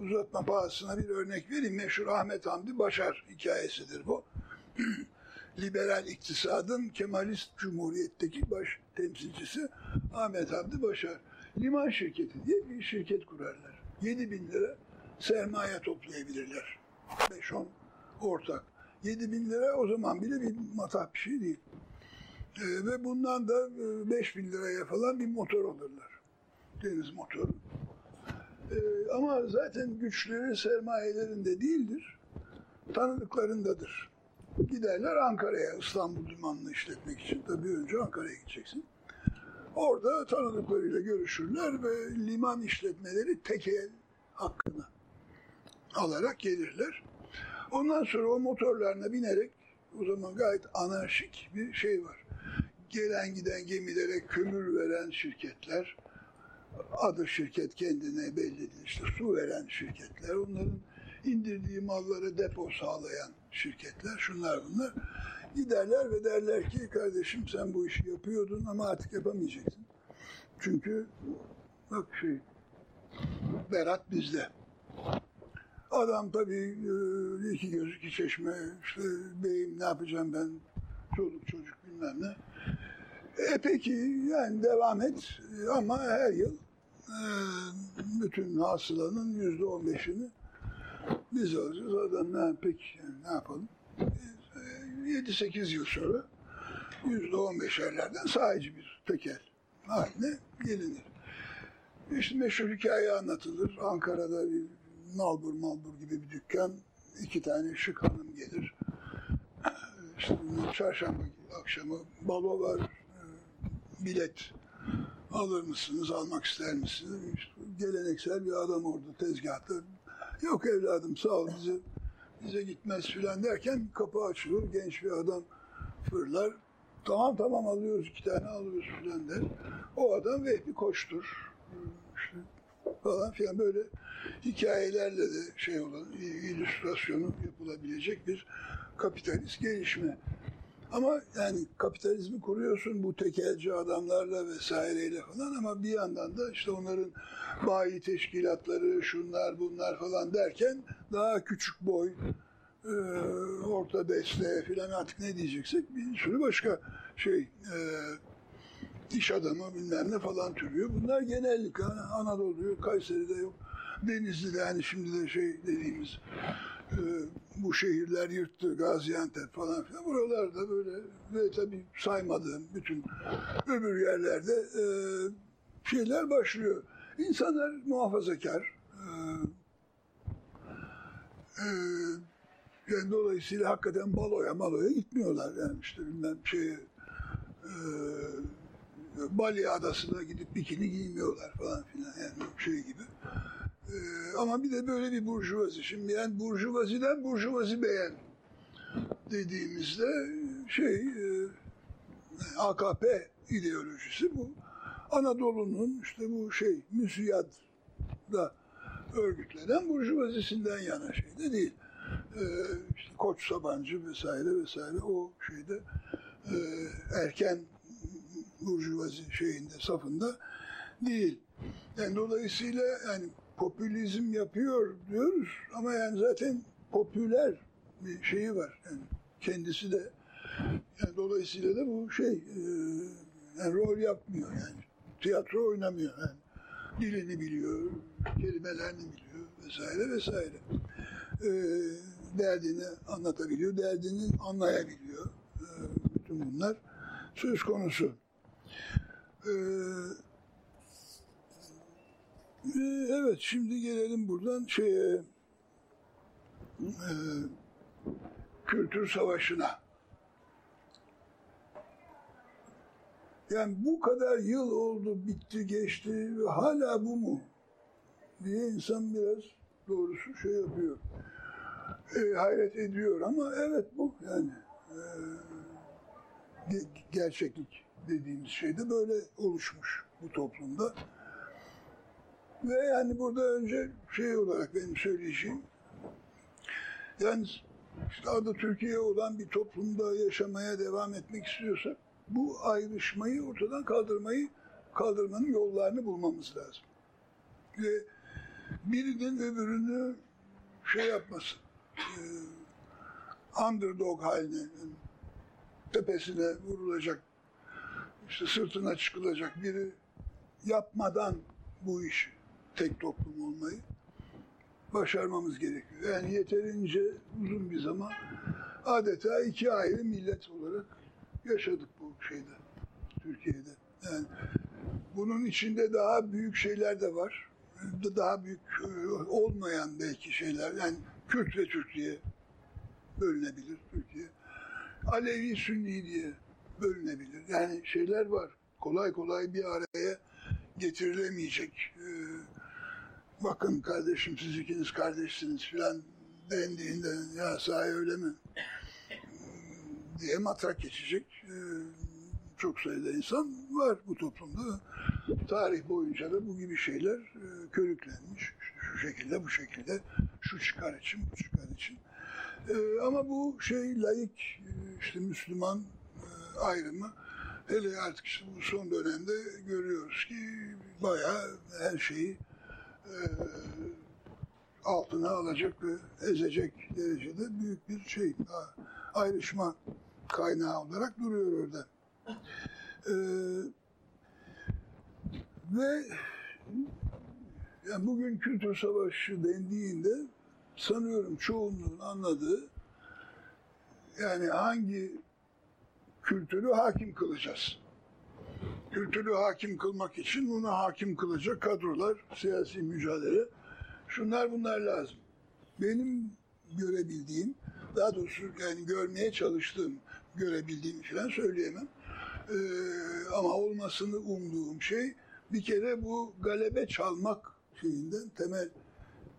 Uzatma pahasına bir örnek vereyim. Meşhur Ahmet Hamdi Başar hikayesidir bu. liberal iktisadın Kemalist Cumhuriyet'teki baş temsilcisi Ahmet Hamdi Başar. Liman şirketi diye bir şirket kurarlar. 7 bin lira sermaye toplayabilirler. 5-10 ortak. 7 bin lira o zaman bile bir matah bir şey değil. Ee, ve bundan da 5 bin liraya falan bir motor alırlar. Deniz motoru. Ee, ama zaten güçleri sermayelerinde değildir. Tanıdıklarındadır. Giderler Ankara'ya İstanbul limanını işletmek için. Tabii önce Ankara'ya gideceksin. Orada tanıdıklarıyla görüşürler ve liman işletmeleri tekel hakkını alarak gelirler. Ondan sonra o motorlarına binerek o zaman gayet anarşik bir şey var. Gelen giden gemilere kömür veren şirketler, adı şirket kendine belli değil. İşte su veren şirketler, onların indirdiği malları depo sağlayan şirketler, şunlar bunlar. Giderler ve derler ki kardeşim sen bu işi yapıyordun ama artık yapamayacaksın. Çünkü bak şey, Berat bizde. Adam tabii e, iki göz iki çeşme, işte beyim ne yapacağım ben, çoluk çocuk bilmem ne. E peki yani devam et ama her yıl e, bütün hasılanın yüzde on beşini biz alacağız. Adam ne peki yani ne yapalım? 7-8 e, yıl sonra yüzde on beşerlerden sahici bir tekel haline gelinir. İşte meşhur hikaye anlatılır. Ankara'da bir Nalbur Malbur gibi bir dükkan. iki tane şık hanım gelir. İşte çarşamba akşamı balo var. E, bilet alır mısınız, almak ister misiniz? İşte geleneksel bir adam orada tezgahta. Yok evladım sağ ol bize, bize gitmez filan derken kapı açılır. Genç bir adam fırlar. Tamam tamam alıyoruz iki tane alıyoruz filan der. O adam Vehbi Koç'tur. İşte falan filan böyle hikayelerle de şey olan illüstrasyonu yapılabilecek bir kapitalist gelişme. Ama yani kapitalizmi kuruyorsun bu tekelci adamlarla vesaireyle falan ama bir yandan da işte onların bayi teşkilatları, şunlar bunlar falan derken daha küçük boy, e, orta deste falan artık ne diyeceksek bir sürü başka şey e, iş adamı bilmem ne falan türüyor. Bunlar genellikle Anadolu'yu, Kayseri'de yok. Denizli'de yani şimdi de şey dediğimiz bu şehirler yırttı, Gaziantep falan filan. Buralarda böyle ve tabii saymadığım bütün öbür yerlerde e, şeyler başlıyor. İnsanlar muhafazakar. E, e, yani dolayısıyla hakikaten baloya maloya gitmiyorlar yani işte bilmem şeye e, Bali adasına gidip bikini giymiyorlar falan filan yani şey gibi. E, ama bir de böyle bir burjuvazi. Şimdi yani burjuvaziden burjuvazi beğen dediğimizde şey e, AKP ideolojisi bu. Anadolu'nun işte bu şey müsiyatla örgütlenen burjuvazisinden yana şey de değil. Ee, işte Koç Sabancı vesaire vesaire o şeyde e, erken burjuvazi şeyinde safında değil. Yani dolayısıyla yani popülizm yapıyor diyoruz ama yani zaten popüler bir şeyi var. Yani kendisi de yani dolayısıyla da bu şey e, yani rol yapmıyor yani. Tiyatro oynamıyor yani. Dilini biliyor, kelimelerini biliyor vesaire vesaire. E, derdini anlatabiliyor, derdini anlayabiliyor. E, bütün bunlar söz konusu. E, evet şimdi gelelim buradan şeye e, kültür savaşına. Yani bu kadar yıl oldu, bitti, geçti ve hala bu mu? diye insan biraz doğrusu şey yapıyor. E, hayret ediyor ama evet bu yani e, gerçeklik dediğimiz şey de böyle oluşmuş bu toplumda. Ve yani burada önce şey olarak benim söyleyeceğim yani işte adı Türkiye olan bir toplumda yaşamaya devam etmek istiyorsak bu ayrışmayı ortadan kaldırmayı kaldırmanın yollarını bulmamız lazım. Ve birinin öbürünü şey yapması, e, underdog haline, tepesine vurulacak, işte sırtına çıkılacak biri yapmadan bu iş tek toplum olmayı başarmamız gerekiyor. Yani yeterince uzun bir zaman adeta iki ayrı millet olarak yaşadık bu şeyde, Türkiye'de. Yani bunun içinde daha büyük şeyler de var. Daha büyük e, olmayan belki şeyler. Yani Kürt ve Türkiye bölünebilir Türkiye. Alevi Sünni diye bölünebilir. Yani şeyler var. Kolay kolay bir araya getirilemeyecek. Bakın kardeşim siz ikiniz kardeşsiniz filan dendiğinde ya sahi öyle mi? diye matrak geçecek e, çok sayıda insan var bu toplumda. Tarih boyunca da bu gibi şeyler e, körüklenmiş. Şu şekilde, bu şekilde, şu çıkar için, bu çıkar için. E, ama bu şey layık, işte Müslüman ayrımı hele artık işte bu son dönemde görüyoruz ki bayağı her şeyi altına alacak ve ezecek derecede büyük bir şey ayrışma kaynağı olarak duruyor orada. Ee, ve yani bugün kültür savaşı dendiğinde sanıyorum çoğunluğun anladığı yani hangi kültürü hakim kılacağız. Kültürü hakim kılmak için buna hakim kılacak kadrolar, siyasi mücadele, şunlar bunlar lazım. Benim görebildiğim, daha doğrusu yani görmeye çalıştığım görebildiğimi falan söyleyemem. Ee, ama olmasını umduğum şey bir kere bu galebe çalmak şeyinden, temel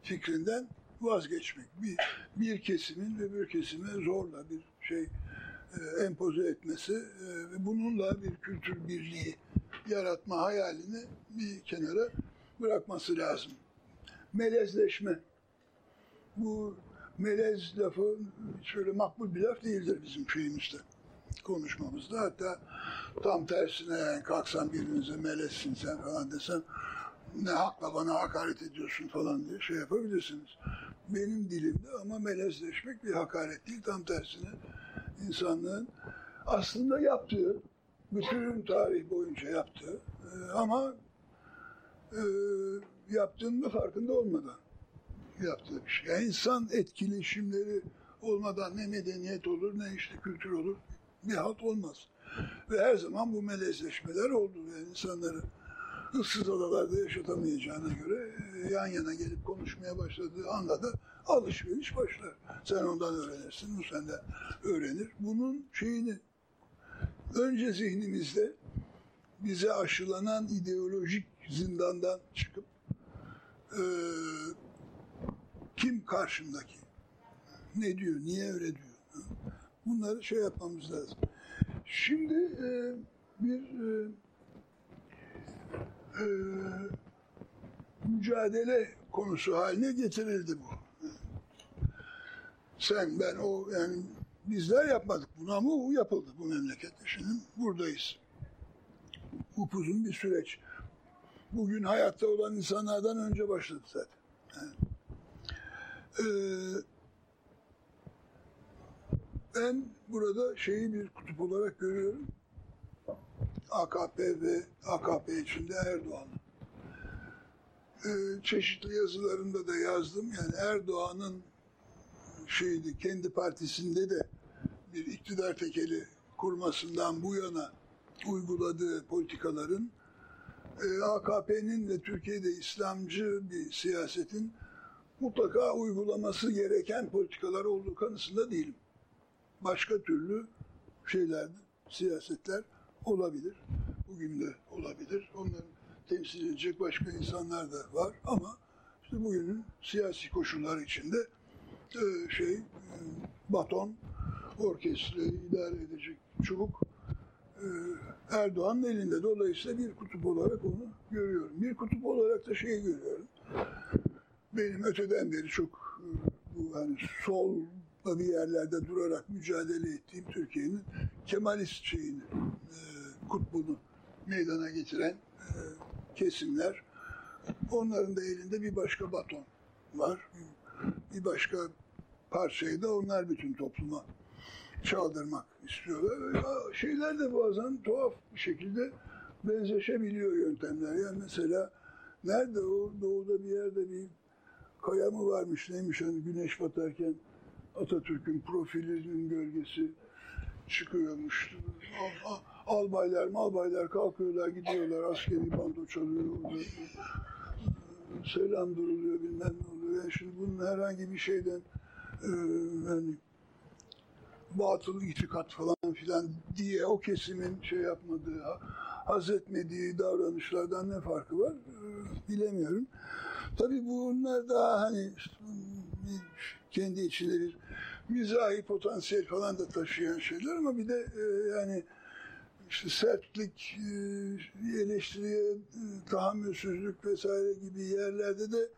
fikrinden vazgeçmek. Bir, bir kesimin öbür kesime zorla bir şey empoze etmesi e, ve bununla bir kültür birliği yaratma hayalini bir kenara bırakması lazım. Melezleşme. Bu melez lafı şöyle makbul bir laf değildir bizim şeyimizde, konuşmamızda. Hatta tam tersine yani kalksan birbirinize melezsin sen falan desen ne hakla bana hakaret ediyorsun falan diye şey yapabilirsiniz. Benim dilimde ama melezleşmek bir hakaret değil, tam tersine insanlığın aslında yaptığı, bütün tarih boyunca yaptığı e, ama e, yaptığının da farkında olmadan yaptığı bir şey. Yani insan etkileşimleri olmadan ne medeniyet olur ne işte kültür olur bir halt olmaz. Ve her zaman bu melezleşmeler oldu. Yani insanları ıssız adalarda yaşatamayacağına göre e, yan yana gelip konuşmaya başladığı anda da alışveriş başlar. Sen ondan öğrenirsin, bu senden öğrenir. Bunun şeyini önce zihnimizde bize aşılanan ideolojik zindandan çıkıp e, kim karşımdaki, ne diyor, niye öyle diyor. Bunları şey yapmamız lazım. Şimdi e, bir e, e, mücadele konusu haline getirildi bu. Sen, ben, o yani bizler yapmadık bunu ama o yapıldı bu memlekette. Şimdi buradayız. Upuzun bir süreç. Bugün hayatta olan insanlardan önce başladı zaten. Yani, ee, ben burada şeyi bir kutup olarak görüyorum. AKP ve AKP içinde Erdoğan'ı. Ee, çeşitli yazılarımda da yazdım. Yani Erdoğan'ın şeydi kendi partisinde de bir iktidar tekeli kurmasından bu yana uyguladığı politikaların e, AKP'nin ve Türkiye'de İslamcı bir siyasetin mutlaka uygulaması gereken politikalar olduğu kanısında değilim. Başka türlü şeyler, siyasetler olabilir. Bugün de olabilir. Onların temsil edecek başka insanlar da var ama işte bugünün siyasi koşulları içinde şey e, baton, orkestra idare edecek çubuk e, Erdoğan'ın elinde. Dolayısıyla bir kutup olarak onu görüyorum. Bir kutup olarak da şeyi görüyorum. Benim öteden beri çok bu hani sol bir yerlerde durarak mücadele ettiğim Türkiye'nin Kemalist şeyini, kutbunu meydana getiren kesimler. Onların da elinde bir başka baton var. Bir başka parçayı da onlar bütün topluma çaldırmak istiyorlar. Şeyler de bazen tuhaf bir şekilde benzeşebiliyor yöntemler. Yani mesela nerede o doğuda bir yerde bir kaya mı varmış neymiş hani güneş batarken Atatürk'ün profilinin gölgesi çıkıyormuş. Albaylar malbaylar kalkıyorlar gidiyorlar askeri bando çalıyor. Selam duruluyor bilmem ne oluyor. Yani şimdi bunun herhangi bir şeyden e, yani batıl itikat falan filan diye o kesimin şey yapmadığı, haz etmediği davranışlardan ne farkı var bilemiyorum. Tabii bunlar daha hani kendi içinde bir mizahi potansiyel falan da taşıyan şeyler ama bir de e, yani işte sertlik, e, eleştiriye e, tahammülsüzlük vesaire gibi yerlerde de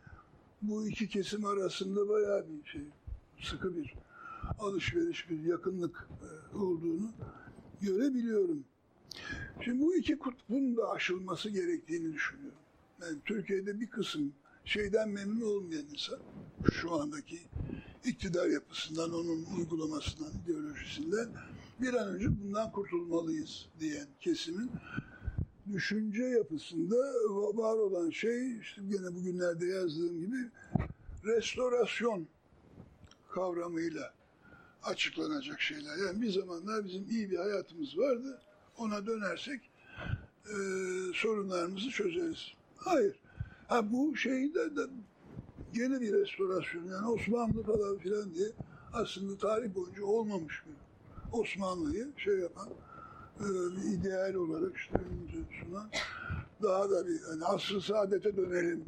bu iki kesim arasında bayağı bir şey, sıkı bir alışveriş, bir yakınlık e, olduğunu görebiliyorum. Şimdi bu iki kutbun da aşılması gerektiğini düşünüyorum. Yani Türkiye'de bir kısım şeyden memnun olmayan insan, şu andaki iktidar yapısından, onun uygulamasından, ideolojisinden bir an önce bundan kurtulmalıyız diyen kesimin düşünce yapısında var olan şey, işte gene bugünlerde yazdığım gibi restorasyon kavramıyla açıklanacak şeyler. Yani bir zamanlar bizim iyi bir hayatımız vardı. Ona dönersek e, sorunlarımızı çözeriz. Hayır. Ha bu şeyde de gene bir restorasyon. Yani Osmanlı falan filan diye aslında tarih boyunca olmamış bir Osmanlı'yı şey yapan e, bir ideal olarak işte sunan daha da bir hani asr saadete dönelim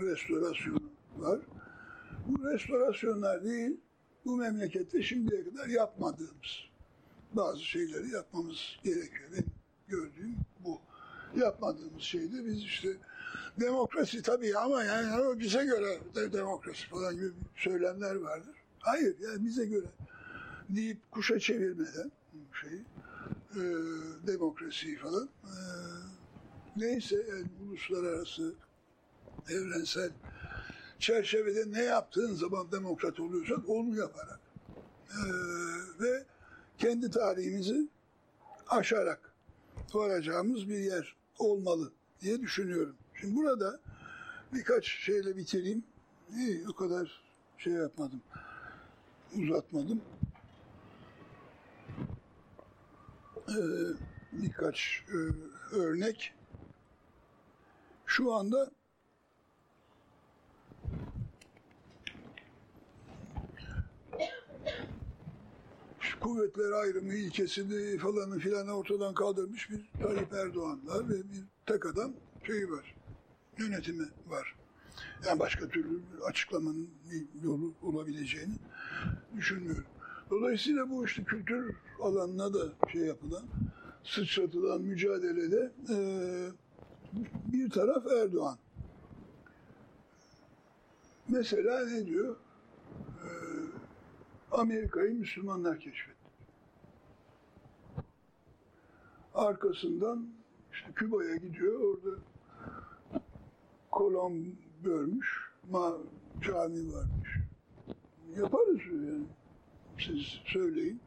restorasyonu var. Bu restorasyonlar değil, bu memlekette şimdiye kadar yapmadığımız bazı şeyleri yapmamız gerekiyor. Benim gördüğüm bu. Yapmadığımız şey de biz işte demokrasi tabii ama yani bize göre de demokrasi falan gibi söylemler vardır. Hayır yani bize göre deyip kuşa çevirmeden şey e, demokrasiyi falan e, neyse yani uluslararası evrensel çerçevede ne yaptığın zaman demokrat oluyorsan onu yaparak e, ve kendi tarihimizi aşarak varacağımız bir yer olmalı diye düşünüyorum. Şimdi burada birkaç şeyle bitireyim. İyi, o kadar şey yapmadım, uzatmadım. Ee, birkaç e, örnek. Şu anda kuvvetler ayrımı ilkesini falanı filanı ortadan kaldırmış bir Tayyip Erdoğan ve bir tek adam şeyi var. Yönetimi var. Yani başka türlü açıklamanın bir yolu olabileceğini düşünmüyorum. Dolayısıyla bu işte kültür alanına da şey yapılan, sıçratılan mücadelede e, bir taraf Erdoğan. Mesela ne diyor? E, Amerika'yı Müslümanlar keşfetti. Arkasından işte Küba'ya gidiyor, orada kolon görmüş, ma cami varmış. Yaparız yani. Siz söyleyin.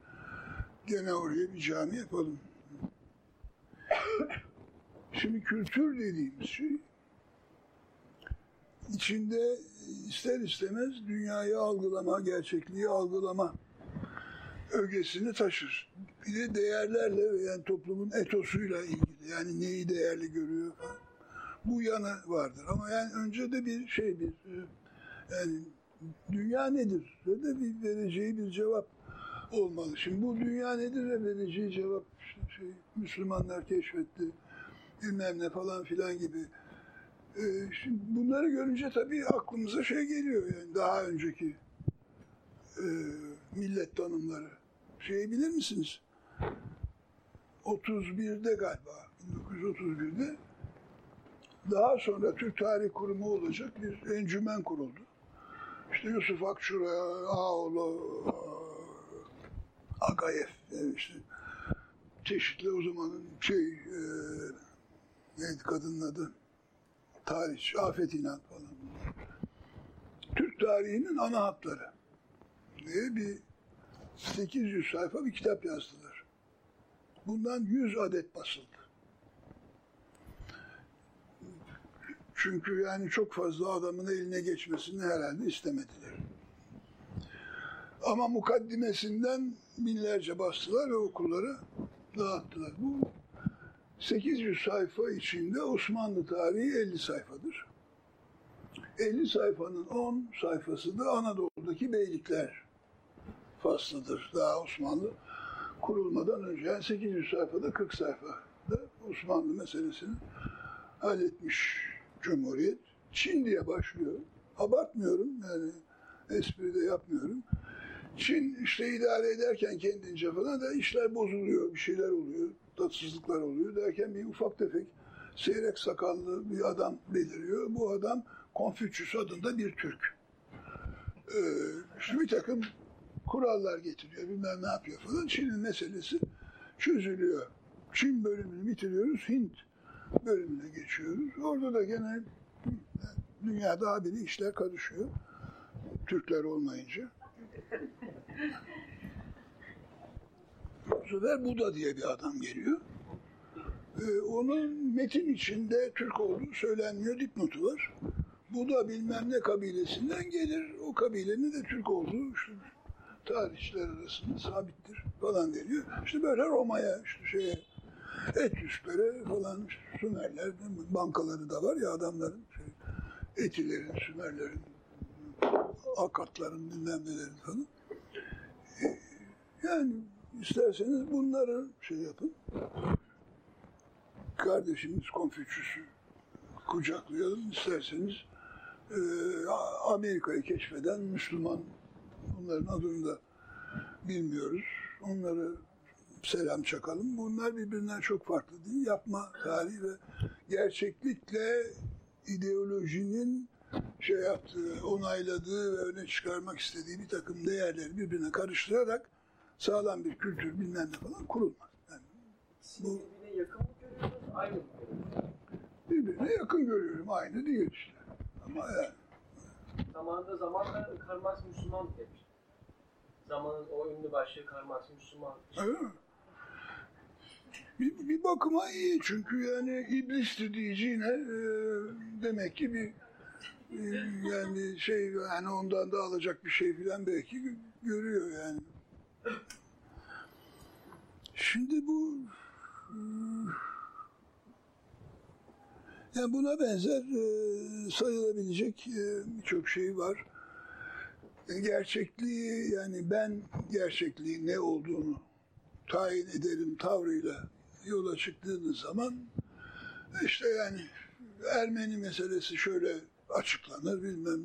Gene oraya bir cami yapalım. Şimdi kültür dediğimiz şey içinde ister istemez dünyayı algılama, gerçekliği algılama ögesini taşır. Bir de değerlerle yani toplumun etosuyla ilgili. Yani neyi değerli görüyor falan. Bu yanı vardır. Ama yani önce de bir şey bir yani dünya nedir? Ve de bir vereceği bir cevap olmalı. Şimdi bu dünya nedir ve vereceği cevap şey Müslümanlar keşfetti bilmem ne falan filan gibi. Ee, şimdi bunları görünce tabii aklımıza şey geliyor yani daha önceki e, millet tanımları. Şeyi bilir misiniz? 31'de galiba 1931'de daha sonra Türk Tarih Kurumu olacak bir encümen kuruldu. İşte Yusuf Akçura, Ağoğlu, Agayev, işte çeşitli o zamanın şey, e, neydi kadının adı? Tarih, Afet İnan falan. Türk tarihinin ana hatları diye bir 800 sayfa bir kitap yazdılar. Bundan 100 adet basıldı. Çünkü yani çok fazla adamın eline geçmesini herhalde istemediler. Ama mukaddimesinden binlerce bastılar ve okulları dağıttılar. Bu 800 sayfa içinde Osmanlı tarihi 50 sayfadır. 50 sayfanın 10 sayfası da Anadolu'daki beylikler faslıdır. Daha Osmanlı kurulmadan önce yani 800 sayfada 40 sayfada Osmanlı meselesini halletmiş Cumhuriyet. Çin diye başlıyor. Abartmıyorum yani espri de yapmıyorum. Çin işte idare ederken kendince falan da işler bozuluyor, bir şeyler oluyor, tatsızlıklar oluyor derken bir ufak tefek seyrek sakallı bir adam beliriyor. Bu adam Konfüçyüs adında bir Türk. Ee, işte bir takım kurallar getiriyor, bilmem ne yapıyor falan. Çin'in meselesi çözülüyor. Çin bölümünü bitiriyoruz, Hint bölümüne geçiyoruz. Orada da gene dünyada haberi işler karışıyor. Türkler olmayınca. Bu sefer Buda diye bir adam geliyor. Ee, onun metin içinde Türk olduğu söylenmiyor dipnotu var. Buda bilmem ne kabilesinden gelir. O kabilenin de Türk olduğu işte tarihçiler arasında sabittir falan deniyor. İşte böyle Roma'ya işte şeye Etüsklere falan işte Sümerler bankaları da var ya adamların şey, Etilerin, Sümerlerin, Akatların bilmem falan. Yani isterseniz bunları şey yapın. Kardeşimiz Konfüçyüs'ü kucaklayalım. İsterseniz e, Amerika'yı keşfeden Müslüman, bunların adını da bilmiyoruz. Onları selam çakalım. Bunlar birbirinden çok farklı değil. Yapma tarihi ve gerçeklikle ideolojinin şey yaptığı, onayladığı ve öne çıkarmak istediği bir takım değerleri birbirine karıştırarak sağlam bir kültür bilmem ne falan kurulmaz. Yani bu birbirine yakın mı görüyorsunuz, aynı mı görüyorsunuz? Birbirine yakın görüyorum, aynı değil işte. Ama yani. Zamanında zamanla Karl Marx Müslüman demiş. Zamanın o ünlü başlığı Karl Marx Müslüman. Bir, bir bakıma iyi çünkü yani iblis dediğine e, demek ki bir e, yani şey yani ondan da alacak bir şey filan belki görüyor yani. Şimdi bu e, yani buna benzer e, sayılabilecek e, birçok şey var. gerçekliği yani ben gerçekliğin ne olduğunu tayin ederim tavrıyla yola çıktığınız zaman işte yani Ermeni meselesi şöyle açıklanır bilmem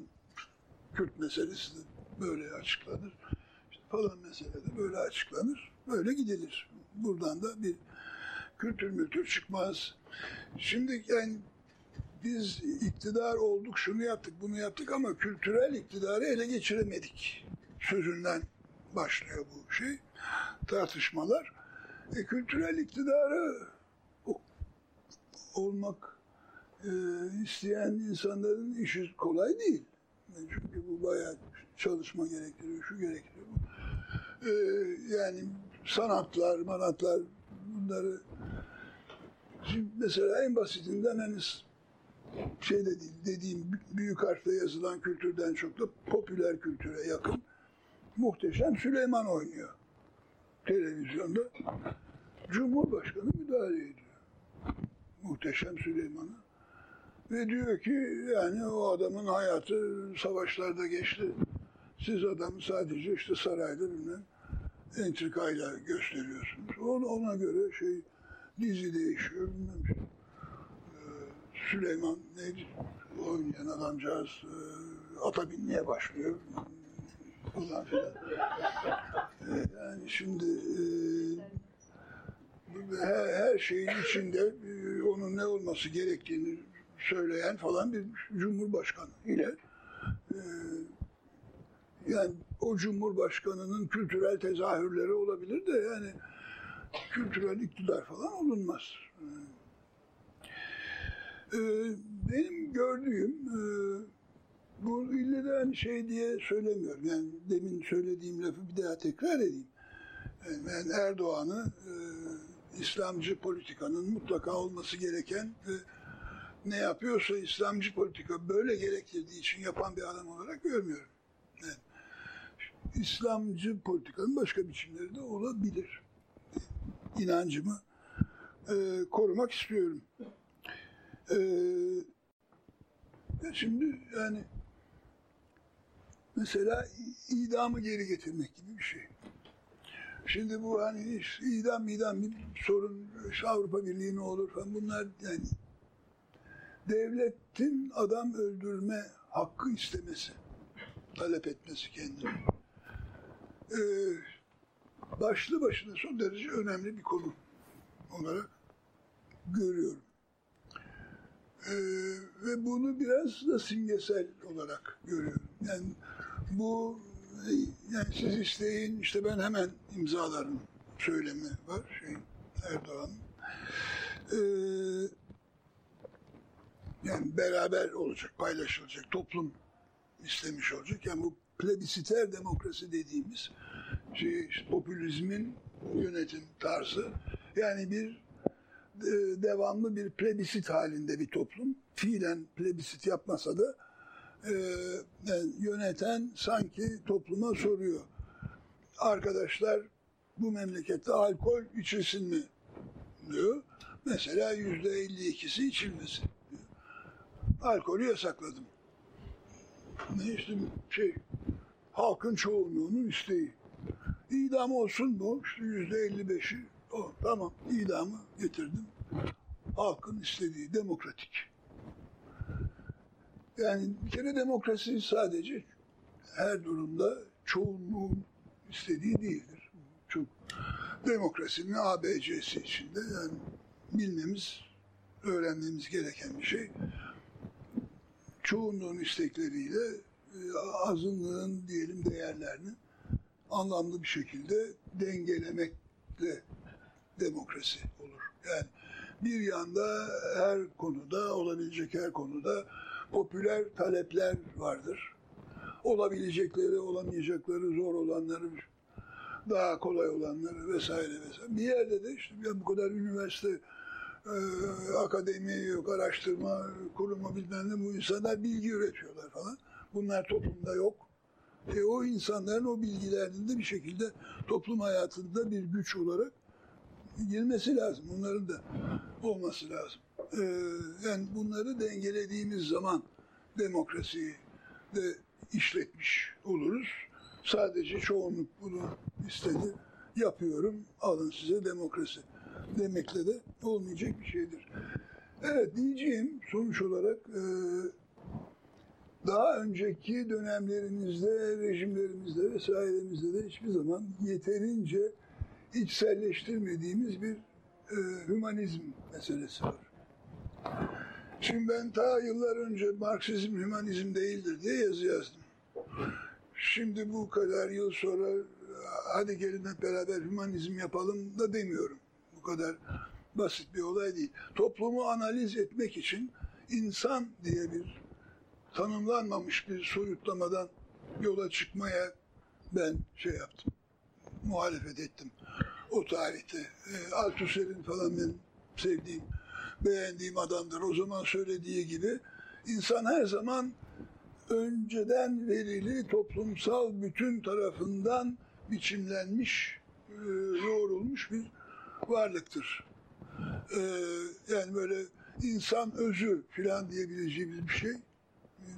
Kürt meselesi de böyle açıklanır. İşte falan mesele de böyle açıklanır. Böyle gidilir. Buradan da bir kültür mültür çıkmaz. Şimdi yani biz iktidar olduk, şunu yaptık, bunu yaptık ama kültürel iktidarı ele geçiremedik. Sözünden başlıyor bu şey, tartışmalar. E, kültürel iktidarı olmak e, isteyen insanların işi kolay değil. E, çünkü bu bayağı çalışma gerektiriyor, şu gerektiriyor. E, yani sanatlar, manatlar bunları Şimdi mesela en basitinden hani şey de dediğim büyük harfle yazılan kültürden çok da popüler kültüre yakın muhteşem Süleyman oynuyor televizyonda. Cumhurbaşkanı müdahale ediyor. Muhteşem Süleyman'a. Ve diyor ki yani o adamın hayatı savaşlarda geçti. Siz adamı sadece işte sarayda bilmem entrikayla gösteriyorsunuz. Ona, ona göre şey dizi değişiyor bilmem şey. Süleyman neydi? Oynayan adamcağız e, ata binmeye başlıyor. Falan filan. E, yani şimdi e, her, her şeyin içinde e, onun ne olması gerektiğini söyleyen falan bir cumhurbaşkanı ile e, yani o cumhurbaşkanının kültürel tezahürleri olabilir de yani kültürel iktidar falan olunmaz. Ee, benim gördüğüm e, bu ille de hani şey diye söylemiyorum. Yani demin söylediğim lafı bir daha tekrar edeyim. Yani Erdoğan'ı e, İslamcı politikanın mutlaka olması gereken ve ne yapıyorsa İslamcı politika böyle gerektirdiği için yapan bir adam olarak görmüyorum. Yani, İslamcı politikanın başka biçimleri de olabilir. İnancımı e, korumak istiyorum. Ee, şimdi yani mesela idamı geri getirmek gibi bir şey. Şimdi bu hani işte idam idam bir sorun işte Avrupa Birliği ne olur falan bunlar yani devletin adam öldürme hakkı istemesi, talep etmesi kendine. Ee, başlı başına son derece önemli bir konu olarak görüyorum. Ee, ve bunu biraz da simgesel olarak görüyorum. Yani bu yani siz isteyin işte ben hemen imzalarım söylemi var şey Erdoğan'ın. Ee, yani beraber olacak, paylaşılacak, toplum istemiş olacak. Yani bu plebisiter demokrasi dediğimiz şey, işte popülizmin yönetim tarzı. Yani bir devamlı bir plebisit halinde bir toplum. Fiilen plebisit yapmasa da e, yani yöneten sanki topluma soruyor. Arkadaşlar bu memlekette alkol içilsin mi diyor. Mesela yüzde 52'si içilmesin diyor. Alkolü yasakladım. Ne işte şey halkın çoğunluğunun isteği. İdam olsun mu? İşte yüzde 55'i o, tamam idamı getirdim. Halkın istediği demokratik. Yani bir kere demokrasi sadece her durumda çoğunluğun istediği değildir. Çok demokrasinin ABC'si içinde yani bilmemiz, öğrenmemiz gereken bir şey. Çoğunluğun istekleriyle e, azınlığın diyelim değerlerini anlamlı bir şekilde dengelemekle demokrasi olur. Yani bir yanda her konuda, olabilecek her konuda popüler talepler vardır. Olabilecekleri, olamayacakları, zor olanları, daha kolay olanları vesaire vesaire. Bir yerde de işte ya bu kadar üniversite, e, akademi, yok araştırma kurumu bilmem ne bu insanlar bilgi üretiyorlar falan. Bunlar toplumda yok. E, o insanların o bilgilerinin de bir şekilde toplum hayatında bir güç olarak girmesi lazım. Bunların da olması lazım. Ee, yani bunları dengelediğimiz zaman demokrasiyi de işletmiş oluruz. Sadece çoğunluk bunu istedi. Yapıyorum, alın size demokrasi demekle de olmayacak bir şeydir. Evet diyeceğim sonuç olarak e, daha önceki dönemlerimizde, rejimlerimizde vesairemizde de hiçbir zaman yeterince içselleştirmediğimiz bir e, hümanizm meselesi var. Şimdi ben ta yıllar önce Marksizm hümanizm değildir diye yazı yazdım. Şimdi bu kadar yıl sonra hadi gelin hep beraber hümanizm yapalım da demiyorum. Bu kadar basit bir olay değil. Toplumu analiz etmek için insan diye bir tanımlanmamış bir soyutlamadan yola çıkmaya ben şey yaptım. Muhalefet ettim. O tarihte. E, Althusser'in falan benim sevdiğim, beğendiğim adamdır. O zaman söylediği gibi insan her zaman önceden verili toplumsal bütün tarafından biçimlenmiş, e, yoğrulmuş bir varlıktır. E, yani böyle insan özü filan diyebileceğimiz bir şey e,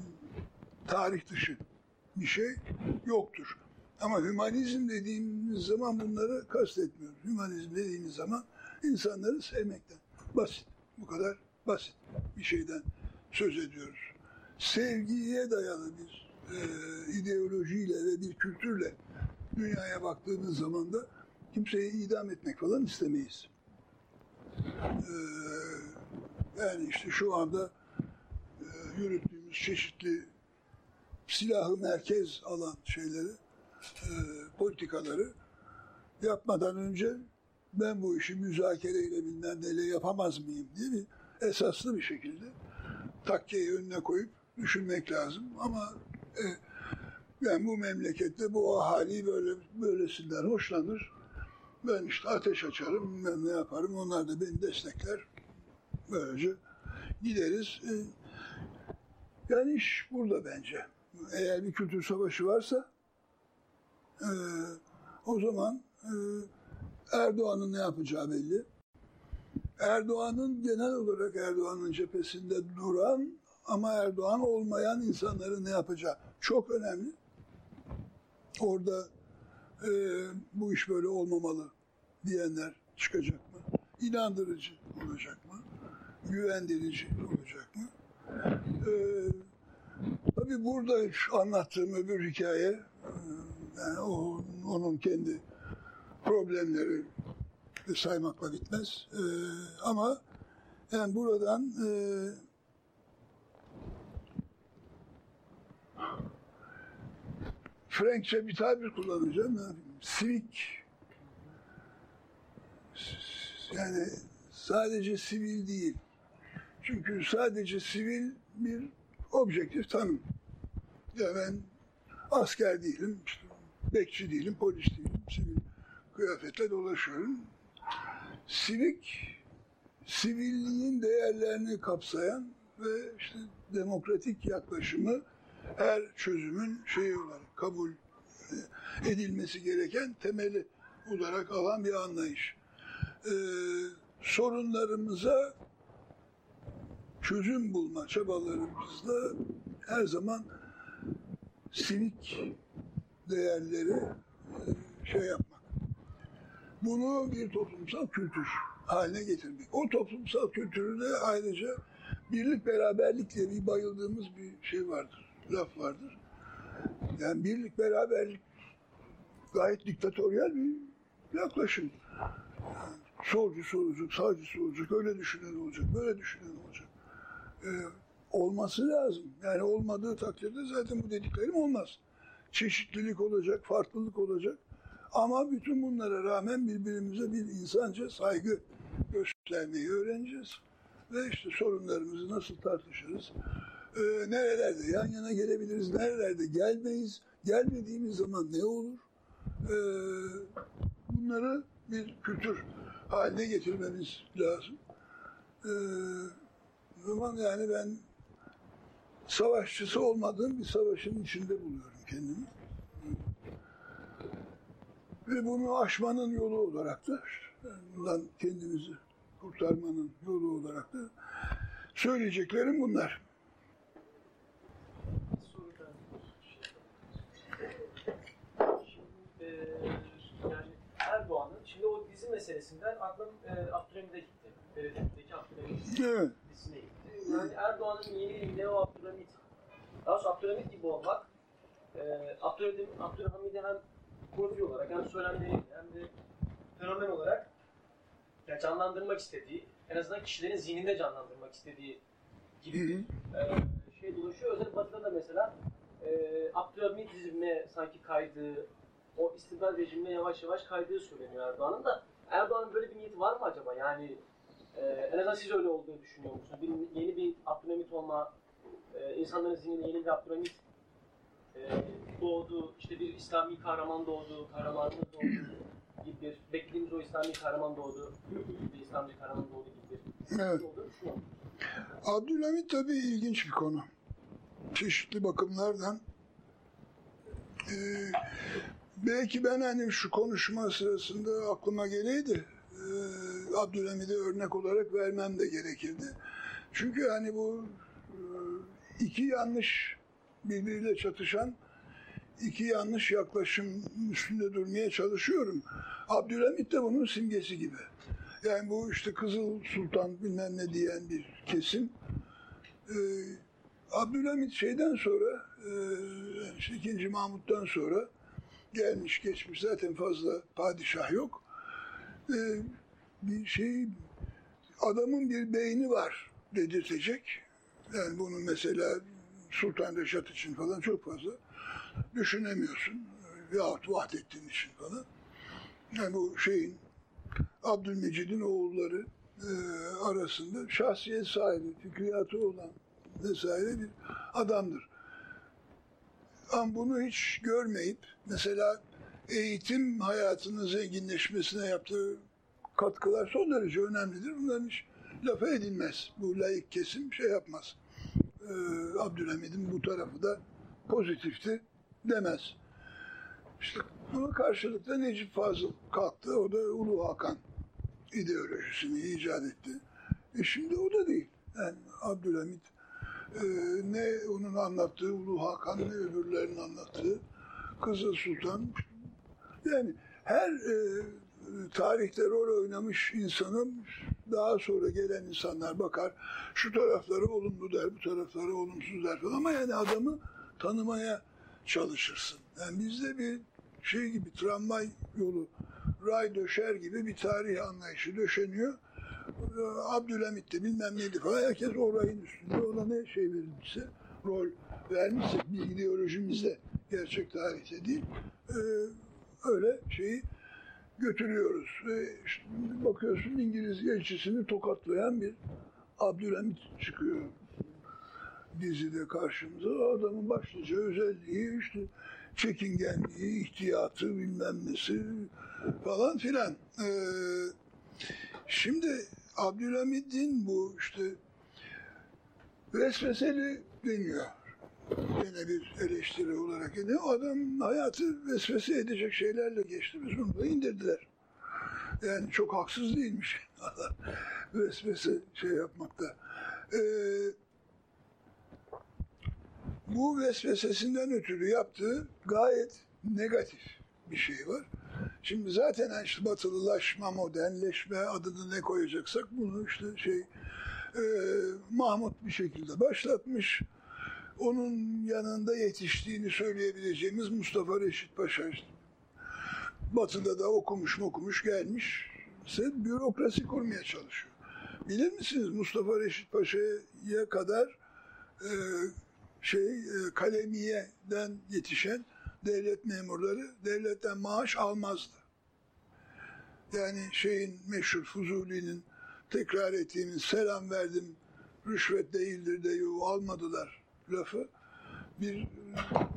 tarih dışı bir şey yoktur. Ama hümanizm dediğimiz zaman bunları kastetmiyoruz. Hümanizm dediğimiz zaman insanları sevmekten. Basit. Bu kadar basit bir şeyden söz ediyoruz. Sevgiye dayalı bir e, ideolojiyle ve bir kültürle dünyaya baktığımız zaman da kimseyi idam etmek falan istemeyiz. E, yani işte şu anda e, yürüttüğümüz çeşitli silahı merkez alan şeyleri, e, politikaları yapmadan önce ben bu işi müzakereyle bilmem neyle yapamaz mıyım diye bir esaslı bir şekilde takkeyi önüne koyup düşünmek lazım. Ama e, ben bu memlekette bu ahali böyle böylesinden hoşlanır. Ben işte ateş açarım, ben ne yaparım, onlar da beni destekler. Böylece gideriz. E, yani iş burada bence. Eğer bir kültür savaşı varsa e, o zaman e, Erdoğan'ın ne yapacağı belli. Erdoğan'ın genel olarak Erdoğan'ın cephesinde duran ama Erdoğan olmayan insanların ne yapacağı çok önemli. Orada e, bu iş böyle olmamalı diyenler çıkacak mı? İnandırıcı olacak mı? Güvendirici olacak mı? E, tabii burada anlattığım öbür hikaye e, yani onun kendi problemleri saymakla bitmez. E, ama yani buradan e, Frankçe bir tabir kullanacağım. Sivik. Yani sadece sivil değil. Çünkü sadece sivil bir objektif tanım. Ya ben asker değilim, işte bekçi değilim, polis değilim, sivil kıyafetle dolaşıyorum. Sivik, sivilliğin değerlerini kapsayan ve işte demokratik yaklaşımı her çözümün şeyi olarak kabul edilmesi gereken temeli olarak alan bir anlayış. Ee, sorunlarımıza çözüm bulma çabalarımızda her zaman sivik değerleri şey yapmak. Bunu bir toplumsal kültür haline getirmek. O toplumsal kültürü de ayrıca birlik beraberlik bir bayıldığımız bir şey vardır, laf vardır. Yani birlik beraberlik gayet diktatöryel bir yaklaşım. Yani solcu solacak, sağcı solacak, öyle düşünen olacak, böyle düşünen olacak. Ee, olması lazım. Yani olmadığı takdirde zaten bu dediklerim olmaz. Çeşitlilik olacak, farklılık olacak. Ama bütün bunlara rağmen birbirimize bir insanca saygı göstermeyi öğreneceğiz. Ve işte sorunlarımızı nasıl tartışırız, ee, nerelerde yan yana gelebiliriz, nerelerde gelmeyiz, gelmediğimiz zaman ne olur? Ee, bunları bir kültür haline getirmemiz lazım. Ee, zaman yani ben savaşçısı olmadığım bir savaşın içinde buluyorum kendimiz. Ve bunu aşmanın yolu olarak da, bundan kendimizi kurtarmanın yolu olarak da söyleyeceklerim bunlar. E, Erdoğan'ın şimdi o dizi meselesinden aklım e, Abdülhamid'e gitti. Belediyedeki Abdülhamid evet. dizisine gitti. Yani Erdoğan'ın yeni ne o Abdülhamid. Daha sonra Abdülhamid gibi olmak e, Abdülhamid, Abdülhamid'i hem profil olarak hem söylemleriyle hem de fenomen olarak yani canlandırmak istediği, en azından kişilerin zihninde canlandırmak istediği gibi bir e, şey dolaşıyor. Özellikle Batı'da da mesela e, Abdülhamidizme sanki kaydığı, o istibdad rejimine yavaş yavaş kaydığı söyleniyor Erdoğan'ın da. Erdoğan'ın böyle bir niyeti var mı acaba? Yani e, en azından siz öyle olduğunu düşünüyor musunuz? Bir, yeni bir Abdülhamit olma, e, insanların zihninde yeni bir Abdülhamit e, doğdu, işte bir İslami kahraman doğdu, kahramanımız doğdu gibi bir, beklediğimiz o İslami kahraman doğdu, bir İslamcı kahraman doğdu gibi bir Evet. şey? Abdülhamit tabii ilginç bir konu. Çeşitli bakımlardan. Ee, belki ben hani şu konuşma sırasında aklıma geleydi. E, Abdülhamid'i örnek olarak vermem de gerekirdi. Çünkü hani bu e, iki yanlış birbiriyle çatışan iki yanlış yaklaşım üstünde durmaya çalışıyorum. Abdülhamit de bunun simgesi gibi. Yani bu işte Kızıl Sultan bilmem ne diyen bir kesim. Ee, Abdülhamit şeyden sonra, e, işte 2. Mahmut'tan sonra gelmiş geçmiş zaten fazla padişah yok. Ee, bir şey adamın bir beyni var dedirtecek. Yani bunu mesela Sultan Reşat için falan çok fazla düşünemiyorsun. Yahut Vahdettin için falan. Yani bu şeyin Abdülmecid'in oğulları e, arasında şahsiyet sahibi, fikriyatı olan vesaire bir adamdır. Ama bunu hiç görmeyip mesela eğitim hayatının zenginleşmesine yaptığı katkılar son derece önemlidir. Bunların hiç lafa edilmez. Bu layık kesim şey yapmaz. Ee, Abdülhamid'in bu tarafı da pozitifti demez. İşte buna karşılık da Necip Fazıl kalktı. O da Ulu Hakan ideolojisini icat etti. E şimdi o da değil. Yani Abdülhamid e, ne onun anlattığı Ulu Hakan ne öbürlerinin anlattığı Kızıl Sultan. Yani her e, tarihte rol oynamış insanın daha sonra gelen insanlar bakar. Şu tarafları olumlu der, bu tarafları olumsuz der falan. Ama yani adamı tanımaya çalışırsın. Yani bizde bir şey gibi tramvay yolu ray döşer gibi bir tarih anlayışı döşeniyor. Abdülhamit de bilmem neydi falan. Herkes o rayın üstünde ona ne şey verilmişse, rol vermişse bir ideolojimizde, gerçek tarihte değil. Ee, öyle şeyi götürüyoruz. Ve işte bakıyorsun İngiliz elçisini tokatlayan bir Abdülhamit çıkıyor dizide karşımıza. Adamın başlıca özelliği işte çekingenliği, ihtiyatı bilmem nesi falan filan. Ee, şimdi Abdülhamid'in bu işte vesveseli deniyor. Yine bir eleştiri olarak. O adam hayatı vesvese edecek şeylerle geçti. Biz bunu da indirdiler. Yani çok haksız değilmiş. vesvese şey yapmakta. Ee, bu vesvesesinden ötürü yaptığı gayet negatif bir şey var. Şimdi zaten işte batılılaşma, modernleşme adını ne koyacaksak bunu işte şey e, Mahmut bir şekilde başlatmış. Onun yanında yetiştiğini söyleyebileceğimiz Mustafa Reşit Paşa. Batı'da da okumuş okumuş gelmiş. Sen bürokrasi kurmaya çalışıyor. Bilir misiniz Mustafa Reşit Paşa'ya kadar e, şey e, kalemiyeden yetişen devlet memurları devletten maaş almazdı. Yani şeyin meşhur Fuzuli'nin tekrar ettiğimiz selam verdim rüşvet değildir de yo, almadılar lafı bir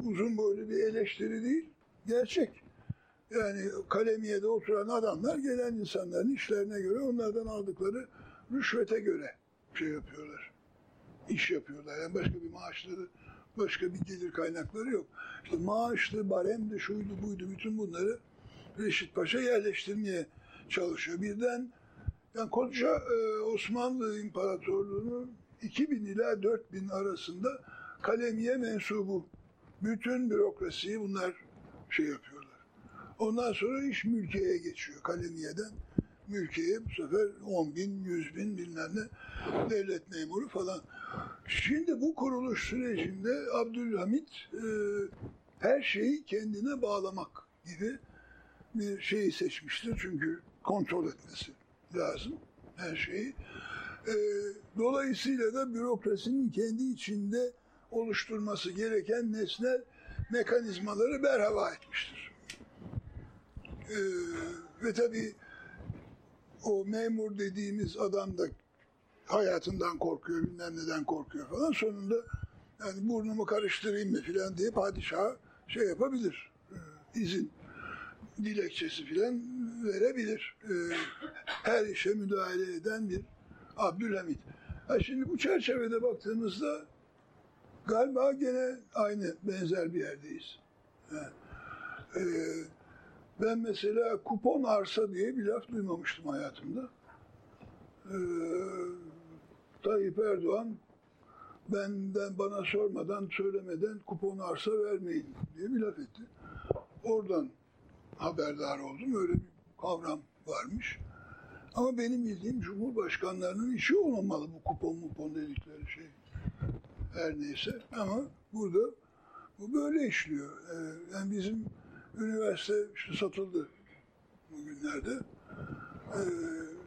uzun boylu bir eleştiri değil gerçek. Yani kalemiyede oturan adamlar gelen insanların işlerine göre onlardan aldıkları rüşvete göre şey yapıyorlar. iş yapıyorlar. Yani başka bir maaşları başka bir gelir kaynakları yok. İşte maaşlı, baremdi, şuydu, buydu bütün bunları Reşit Paşa yerleştirmeye çalışıyor. Birden yani koca e, Osmanlı İmparatorluğu'nun 2000 ila 4000 arasında kalemiye mensubu bütün bürokrasiyi bunlar şey yapıyorlar. Ondan sonra iş mülkiyeye geçiyor kalemiyeden. mülkiye bu sefer 10 bin, 100 bin bilmem ne devlet memuru falan. Şimdi bu kuruluş sürecinde Abdülhamit e, her şeyi kendine bağlamak gibi bir şeyi seçmiştir. Çünkü kontrol etmesi lazım her şeyi. E, dolayısıyla da bürokrasinin kendi içinde oluşturması gereken nesnel mekanizmaları berhava etmiştir. E, ve tabii o memur dediğimiz adam da hayatından korkuyor, bilmem neden korkuyor falan. Sonunda yani burnumu karıştırayım mı filan diye padişaha şey yapabilir, e, izin dilekçesi filan verebilir. E, her işe müdahale eden bir Abdülhamit. Ha şimdi bu çerçevede baktığımızda galiba gene aynı benzer bir yerdeyiz. Ee, ben mesela kupon arsa diye bir laf duymamıştım hayatımda. Ee, Tayyip Erdoğan benden bana sormadan söylemeden kupon arsa vermeyin diye bir laf etti. Oradan haberdar oldum. Öyle bir kavram varmış. Ama benim bildiğim Cumhurbaşkanlarının işi olmamalı bu kupon mupon dedikleri şey. Her neyse ama burada bu böyle işliyor. Ee, yani bizim üniversite işte satıldı bugünlerde. Ee,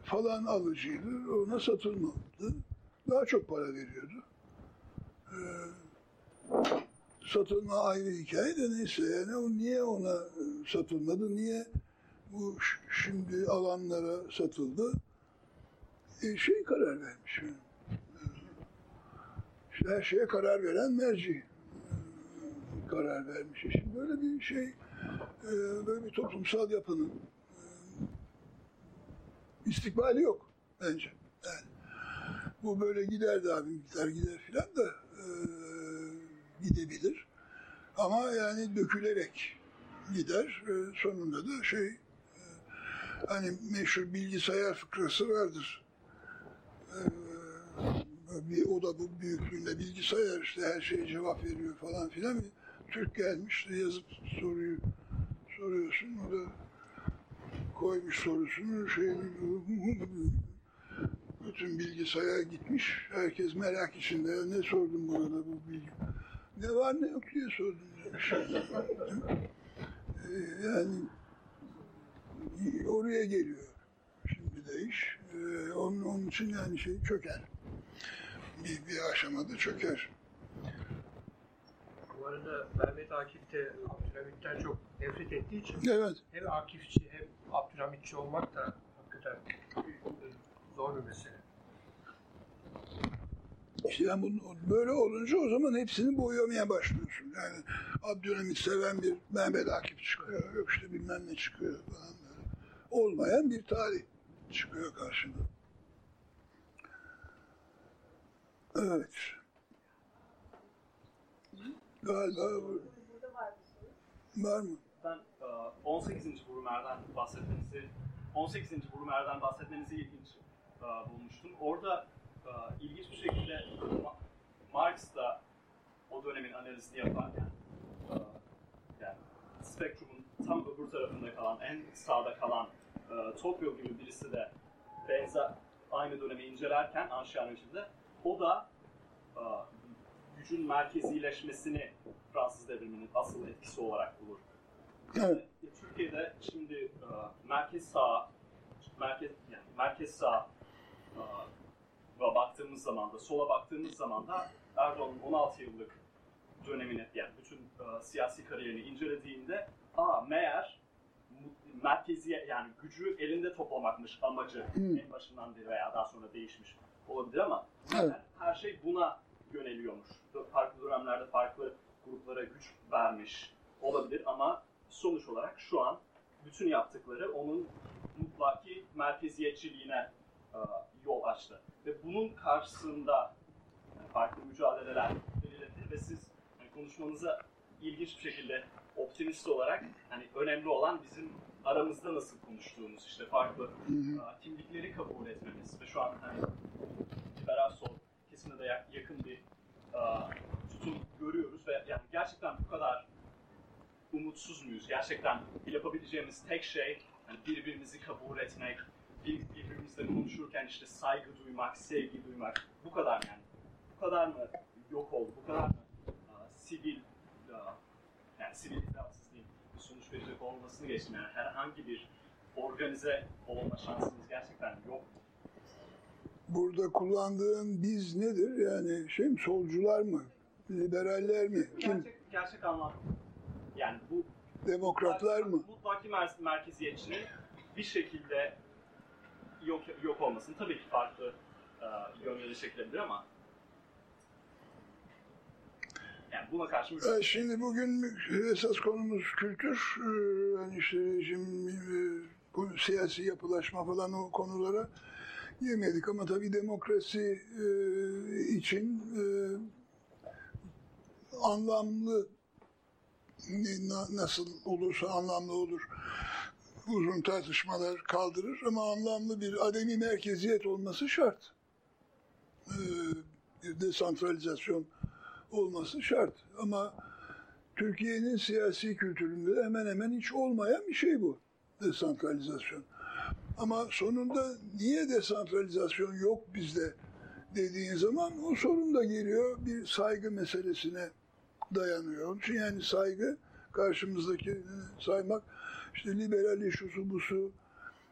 falan alıcıydı. Ona satılmadı. Daha çok para veriyordu. Ee, satılma ayrı hikaye de neyse yani o niye ona satılmadı, niye bu şimdi alanlara satıldı? E, şey karar vermiş. Yani. Her şeye karar veren merci karar vermiş. E, şimdi böyle bir şey, e, böyle bir toplumsal yapının istikbali yok bence. Yani bu böyle gider de abi gider gider filan da e, gidebilir. Ama yani dökülerek gider. E, sonunda da şey e, hani meşhur bilgisayar fıkrası vardır. E, bir oda bu büyüklüğünde bilgisayar işte her şeye cevap veriyor falan filan. Türk gelmiş de yazıp soruyu soruyorsun. O da koymuş sorusunu şey bütün bilgisayar gitmiş. Herkes merak içinde. Ya ne sordun buna da bu bilgi? Ne var ne yok diye sordum. Ee, yani oraya geliyor şimdi de iş. Ee, onun, onun için yani şey çöker. Bir, bir aşamada çöker. Bu arada Mehmet Akif de Abdülhamit'ten çok nefret ettiği için evet. hem Akifçi hem Abdülhamitçi olmak da hakikaten zor bir mesele. İşte yani bunu, böyle olunca o zaman hepsini boyamaya başlıyorsun. Yani Abdülhamit seven bir Mehmet Akif çıkıyor, yok işte bilmem ne çıkıyor falan böyle. Olmayan bir tarih çıkıyor karşında. Evet. Galiba var mı? Ben 18. Brumer'den bahsetmenizi 18. Brumer'den bahsetmenizi ilginç bulmuştum. Orada ilginç bir şekilde Marx da o dönemin analizini yaparken yani spektrumun tam öbür tarafında kalan, en sağda kalan Tokyo gibi birisi de benzer aynı dönemi incelerken Anşiyanocide o da gücün merkezileşmesini Fransız devriminin asıl etkisi olarak bulur. Evet. Türkiye'de şimdi merkez sağ merkez yani merkez sağ baktığımız zaman da sola baktığımız zaman da Erdoğan'ın 16 yıllık dönemini yani bütün siyasi kariyerini incelediğinde aa meğer merkeziye yani gücü elinde toplamakmış amacı hmm. en başından beri veya daha sonra değişmiş olabilir ama evet. her şey buna yöneliyormuş. Farklı dönemlerde farklı gruplara güç vermiş olabilir ama sonuç olarak şu an bütün yaptıkları onun mutlaki merkeziyetçiliğine yol açtı. Ve bunun karşısında yani farklı mücadeleler belirledi ve siz yani konuşmanıza ilginç bir şekilde optimist olarak hani önemli olan bizim aramızda nasıl konuştuğumuz işte farklı hı kimlikleri kabul etmemiz ve şu an hani liberal sol kesimde de yakın bir tutum görüyoruz ve yani gerçekten bu kadar umutsuz muyuz? Gerçekten yapabileceğimiz tek şey yani birbirimizi kabul etmek, bir- birbirimizle konuşurken işte saygı duymak, sevgi duymak bu kadar yani. Bu kadar mı yok oldu? Bu kadar mı aa, sivil aa, yani sivil bir sonuç verecek olmasını geçtim. Yani herhangi bir organize olma şansımız gerçekten yok. Burada kullandığın biz nedir? Yani şey mi, solcular mı? Liberaller mi? Kim? Gerçek, gerçek anlam yani bu Demokratlar mı? Mutlaki mer- merkeziyetçinin bir şekilde yok yok olmasını tabii ki farklı e, yönleri çekilebilir ama yani buna karşı bir E, Şimdi bugün esas konumuz kültür. E, Yani işte rejim, e, bu siyasi yapılaşma falan o konulara yemedik ama tabii demokrasi e, için e, anlamlı nasıl olursa anlamlı olur. Uzun tartışmalar kaldırır ama anlamlı bir ademi merkeziyet olması şart. E, bir desantralizasyon olması şart. Ama Türkiye'nin siyasi kültüründe hemen hemen hiç olmayan bir şey bu desantralizasyon. Ama sonunda niye desantralizasyon yok bizde dediğin zaman o sorun da geliyor bir saygı meselesine dayanıyor. Onun için yani saygı karşımızdaki saymak işte liberali şusu busu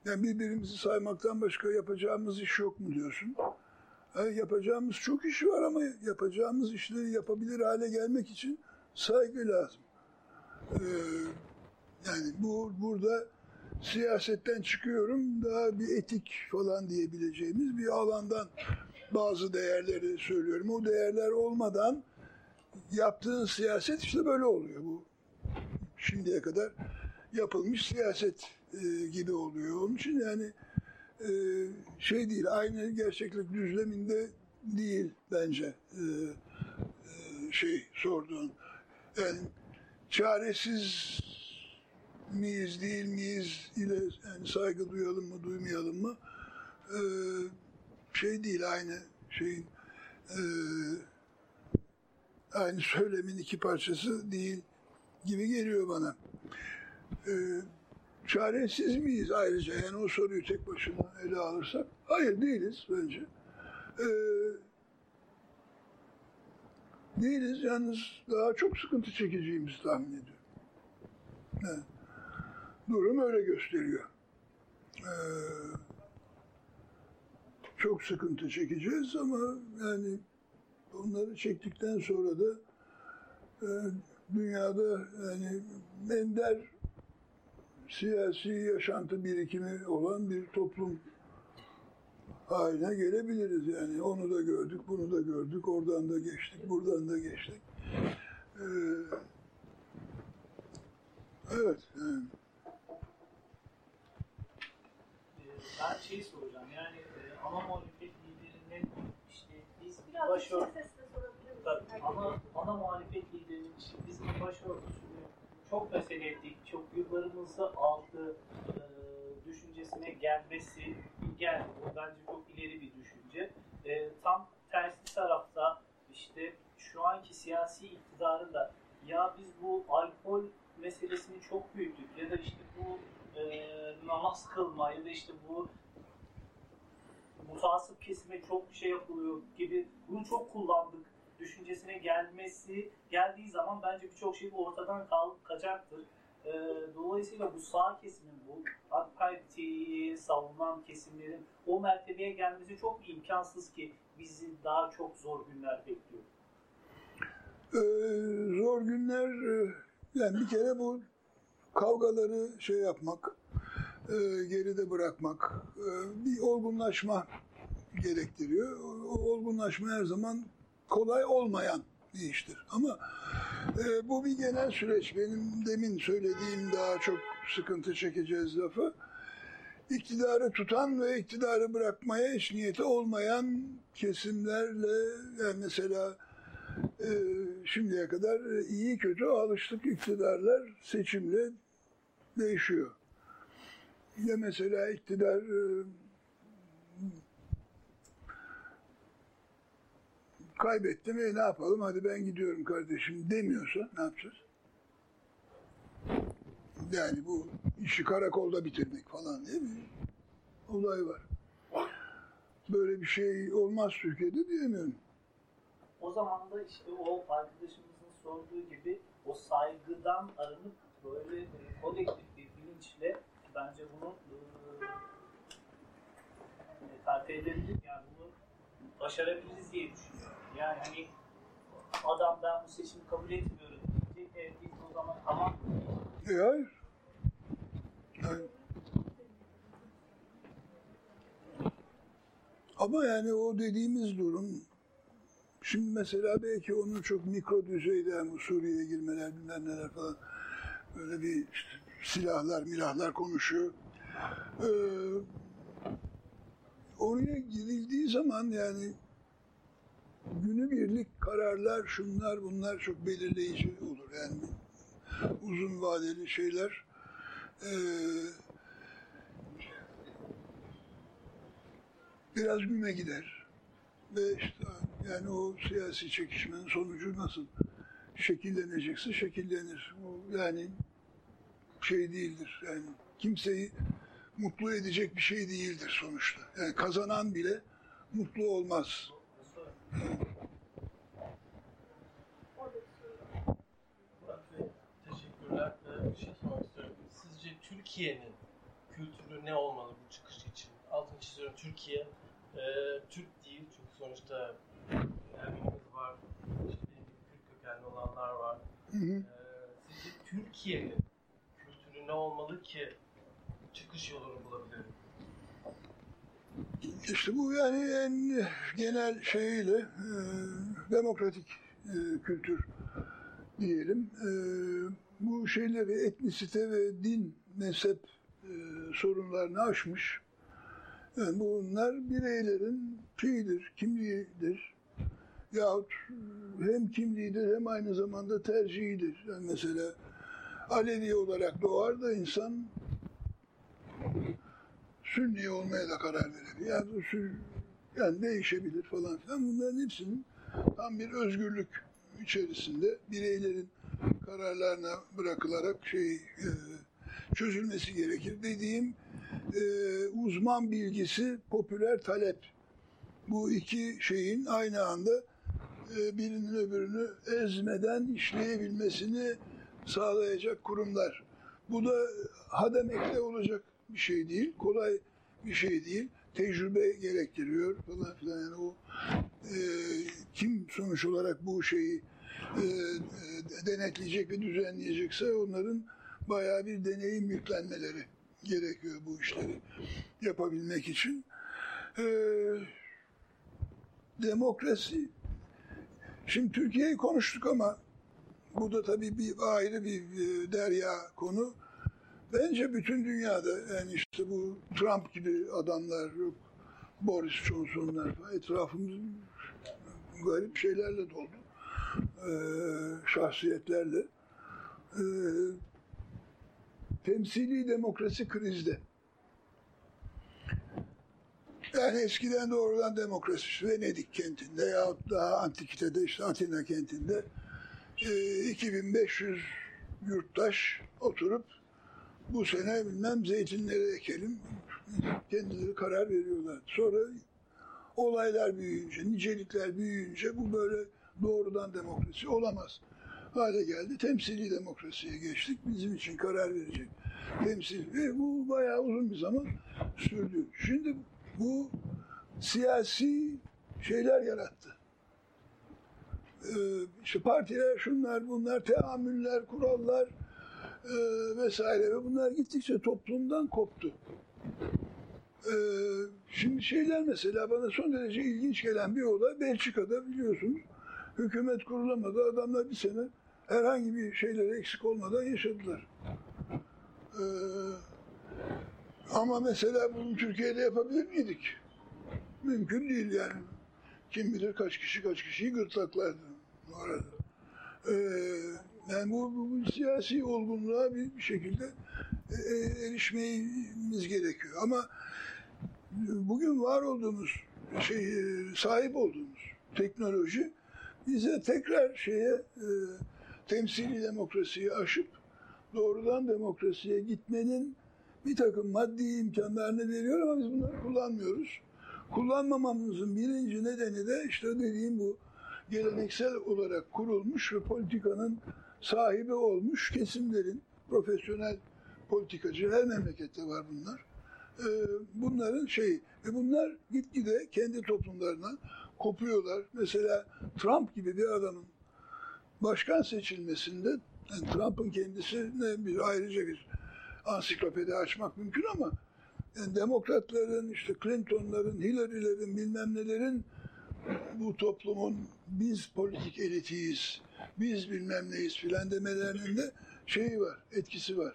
yani birbirimizi saymaktan başka yapacağımız iş yok mu diyorsun? Ha, yapacağımız çok iş var ama yapacağımız işleri yapabilir hale gelmek için saygı lazım. Ee, yani bu burada siyasetten çıkıyorum daha bir etik falan diyebileceğimiz bir alandan bazı değerleri söylüyorum. O değerler olmadan yaptığın siyaset işte böyle oluyor. Bu şimdiye kadar yapılmış siyaset e, gibi oluyor. Onun için yani e, şey değil, aynı gerçeklik düzleminde değil bence e, şey sorduğun. Yani çaresiz miyiz değil miyiz ile yani saygı duyalım mı duymayalım mı e, şey değil aynı şeyin e, aynı söylemin iki parçası değil gibi geliyor bana. E, çaresiz miyiz ayrıca? Yani o soruyu tek başına ele alırsak. Hayır değiliz bence. Ee, değiliz yalnız daha çok sıkıntı çekeceğimizi tahmin ediyorum. Evet. Durum öyle gösteriyor. Ee, çok sıkıntı çekeceğiz ama yani onları çektikten sonra da e, dünyada yani ender siyasi yaşantı birikimi olan bir toplum haline gelebiliriz. Yani onu da gördük, bunu da gördük, oradan da geçtik, buradan da geçtik. Ee, evet, yani Ee, Ben şey soracağım yani e, ana muhalefet liderinin işte biz Biraz başör Tabii, ama ana muhalefet liderinin işte biz başörtüsünü çok mesele ettik, çok yıllarımızı aldı e, düşüncesine gelmesi geldi. Bu bence çok ileri bir düşünce. E, tam tersi tarafta işte şu anki siyasi iktidarın da ya biz bu alkol meselesini çok büyüttük ya da işte bu e, namaz kılma ya da işte bu mutasip kesime çok şey yapılıyor gibi bunu çok kullandık düşüncesine gelmesi geldiği zaman bence birçok şey ortadan kalkacaktır. Ee, dolayısıyla bu sağ kesimin, bu AK Parti'yi savunan kesimlerin o mertebeye gelmesi çok imkansız ki bizi daha çok zor günler bekliyor. Ee, zor günler e, yani bir kere bu kavgaları şey yapmak, e, geride bırakmak, e, bir olgunlaşma gerektiriyor. O olgunlaşma her zaman kolay olmayan bir iştir. Ama e, bu bir genel süreç. Benim demin söylediğim daha çok sıkıntı çekeceğiz lafı. İktidarı tutan ve iktidarı bırakmaya hiç niyeti olmayan kesimlerle yani mesela şimdiye kadar iyi kötü alıştık iktidarlar seçimle değişiyor. Ya mesela iktidar e, kaybettim e ne yapalım hadi ben gidiyorum kardeşim demiyorsa ne yapacağız? Yani bu işi karakolda bitirmek falan değil mi? olay var. Böyle bir şey olmaz Türkiye'de diyemiyorum. O zaman da işte o arkadaşımızın sorduğu gibi o saygıdan arınıp böyle e, kolektif bir bilinçle bence bunu e, terfi edebilir. Yani bunu başarabiliriz diye düşünüyorum. Yani hani adam ben bu seçimi kabul etmiyorum diyecek. Evet biz o zaman tamam E. Yani. Ama yani o dediğimiz durum şimdi mesela belki onun çok mikro düzeyde yani Suriye'ye girmeler bilmem neler falan böyle bir işte silahlar milahlar konuşuyor. Ee, oraya girildiği zaman yani günübirlik kararlar şunlar bunlar çok belirleyici olur. Yani uzun vadeli şeyler. Ee, biraz güme gider. Ve işte yani o siyasi çekişmenin sonucu nasıl şekillenecekse şekillenir. O yani şey değildir yani kimseyi mutlu edecek bir şey değildir sonuçta. Yani kazanan bile mutlu olmaz. Teşekkürler. Ee, şey. Sizce Türkiye'nin kültürü ne olmalı bu çıkış için? Altını çiziyorum. Türkiye e, Türk değil çünkü sonuçta Ermenimiz var, işte Kürt kökenli olanlar var. Hı hı. Ee, sizce Türkiye'nin kültürü ne olmalı ki çıkış yolunu bulabilirim? İşte bu yani en genel şeyiyle e, demokratik e, kültür diyelim. E, bu şeyleri etnisite ve din, mezhep e, sorunlarını aşmış. Yani bunlar bireylerin şeyidir, kimliğidir. Yahut hem kimliğidir hem aynı zamanda tercihidir. Yani mesela Alevi olarak doğar da insan Sünni olmaya da karar verebilir. Yani, yani değişebilir falan filan. Bunların hepsinin tam bir özgürlük içerisinde bireylerin kararlarına bırakılarak şey e, çözülmesi gerekir. Dediğim e, uzman bilgisi, popüler talep. Bu iki şeyin aynı anda birinin öbürünü ezmeden işleyebilmesini sağlayacak kurumlar. Bu da hademekte olacak bir şey değil, kolay bir şey değil. Tecrübe gerektiriyor falan filan. Yani o e, kim sonuç olarak bu şeyi e, e, denetleyecek ve düzenleyecekse onların bayağı bir deneyim yüklenmeleri gerekiyor bu işleri yapabilmek için. E, demokrasi, şimdi Türkiye'yi konuştuk ama bu da tabii bir ayrı bir e, derya konu. Bence bütün dünyada yani işte bu Trump gibi adamlar yok, Boris Johnson'lar etrafımız garip şeylerle doldu. Ee, şahsiyetlerle. Ee, temsili demokrasi krizde. Yani eskiden doğrudan demokrasi Venedik kentinde yahut daha antikitede işte Atina kentinde e, 2500 yurttaş oturup bu sene bilmem zeytinleri ekelim. Kendileri karar veriyorlar. Sonra olaylar büyüyünce, nicelikler büyüyünce bu böyle doğrudan demokrasi olamaz hale geldi. Temsili demokrasiye geçtik. Bizim için karar verecek temsil. Ve bu bayağı uzun bir zaman sürdü. Şimdi bu siyasi şeyler yarattı. Ee, işte partiler, şunlar, bunlar, teamüller, kurallar, e, vesaire ve bunlar gittikçe toplumdan koptu. E, şimdi şeyler mesela bana son derece ilginç gelen bir olay Belçika'da biliyorsunuz hükümet kurulamadı. Adamlar bir sene herhangi bir şeyler eksik olmadan yaşadılar. E, ama mesela bunu Türkiye'de yapabilir miydik? Mümkün değil yani. Kim bilir kaç kişi kaç kişiyi gırtlaklardı bu arada. Ee, yani bu, bu, bu siyasi olgunluğa bir, bir şekilde e, e, erişmemiz gerekiyor. Ama bugün var olduğumuz şey e, sahip olduğumuz teknoloji bize tekrar şeye e, temsili demokrasiyi aşıp doğrudan demokrasiye gitmenin bir takım maddi imkanlarını veriyor ama biz bunları kullanmıyoruz. Kullanmamamızın birinci nedeni de işte dediğim bu geleneksel olarak kurulmuş ve politikanın sahibi olmuş kesimlerin profesyonel politikacı her memlekette var bunlar. Ee, bunların şeyi ve bunlar gitgide kendi toplumlarına kopuyorlar. Mesela Trump gibi bir adamın başkan seçilmesinde yani Trump'ın kendisine bir ayrıca bir ansiklopedi açmak mümkün ama yani demokratların, işte Clinton'ların, Hillary'lerin, bilmem nelerin bu toplumun biz politik elitiyiz, biz bilmem neyiz filan demelerinin de şeyi var, etkisi var.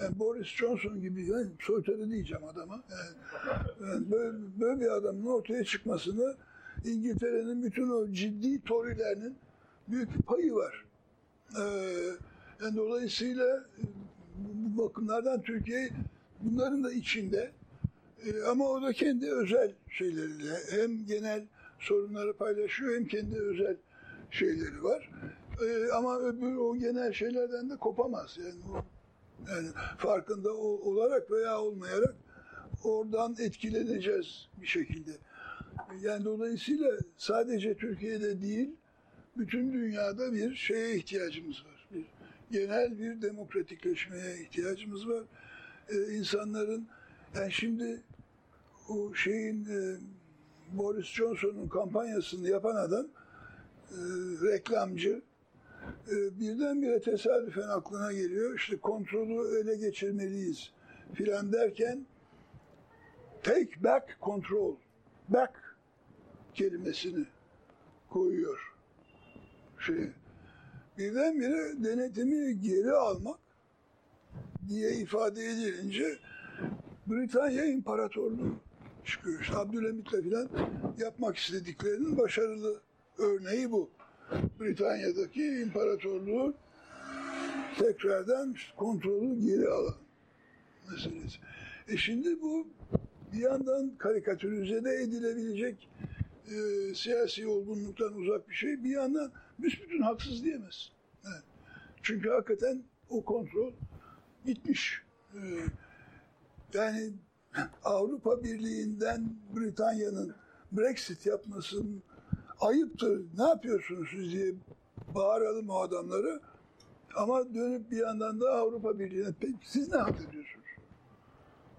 Yani Boris Johnson gibi, yani soytarı diyeceğim adama. Yani, yani böyle, böyle bir adamın ortaya çıkmasını İngiltere'nin bütün o ciddi Tory'lerinin büyük bir payı var. Ee, yani dolayısıyla bu bakımlardan Türkiye bunların da içinde ee, ama o da kendi özel şeyleriyle hem genel sorunları paylaşıyor hem kendi özel şeyleri var. Ee, ama öbür o genel şeylerden de kopamaz. Yani, o, yani farkında olarak veya olmayarak oradan etkileneceğiz bir şekilde. Yani dolayısıyla sadece Türkiye'de değil, bütün dünyada bir şeye ihtiyacımız var. Genel bir demokratikleşmeye ihtiyacımız var. Ee, insanların yani şimdi o şeyin e, Boris Johnson'un kampanyasını yapan adam e, reklamcı e, birdenbire tesadüfen aklına geliyor. İşte kontrolü ele geçirmeliyiz filan derken take back control back kelimesini koyuyor şeye. Birdenbire denetimi geri almak diye ifade edilince Britanya İmparatorluğu çıkıyor. İşte Abdülhamit'le filan yapmak istediklerinin başarılı örneği bu. Britanya'daki imparatorluğu tekrardan kontrolü geri alan meselesi. E şimdi bu bir yandan karikatürize de edilebilecek e, siyasi olgunluktan uzak bir şey. Bir yandan büsbütün haksız diyemez. Çünkü hakikaten o kontrol gitmiş. E, yani Avrupa Birliği'nden Britanya'nın Brexit yapmasının ayıptır, ne yapıyorsunuz siz diye bağıralım o adamları. Ama dönüp bir yandan da Avrupa Birliği'ne siz ne hak?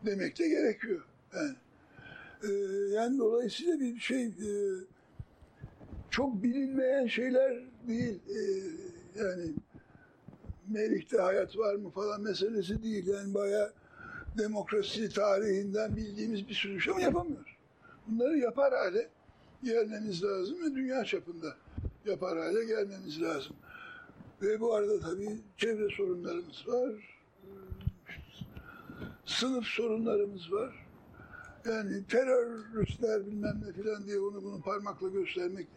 Demek de gerekiyor. Yani, e, yani dolayısıyla bir şey e, çok bilinmeyen şeyler değil. E, yani Merih'te hayat var mı falan meselesi değil. Yani bayağı demokrasi tarihinden bildiğimiz bir sürü şey ama yapamıyoruz. Bunları yapar hale gelmemiz lazım ve dünya çapında yapar hale gelmemiz lazım. Ve bu arada tabii çevre sorunlarımız var, sınıf sorunlarımız var. Yani teröristler bilmem ne filan diye onu bunu parmakla göstermek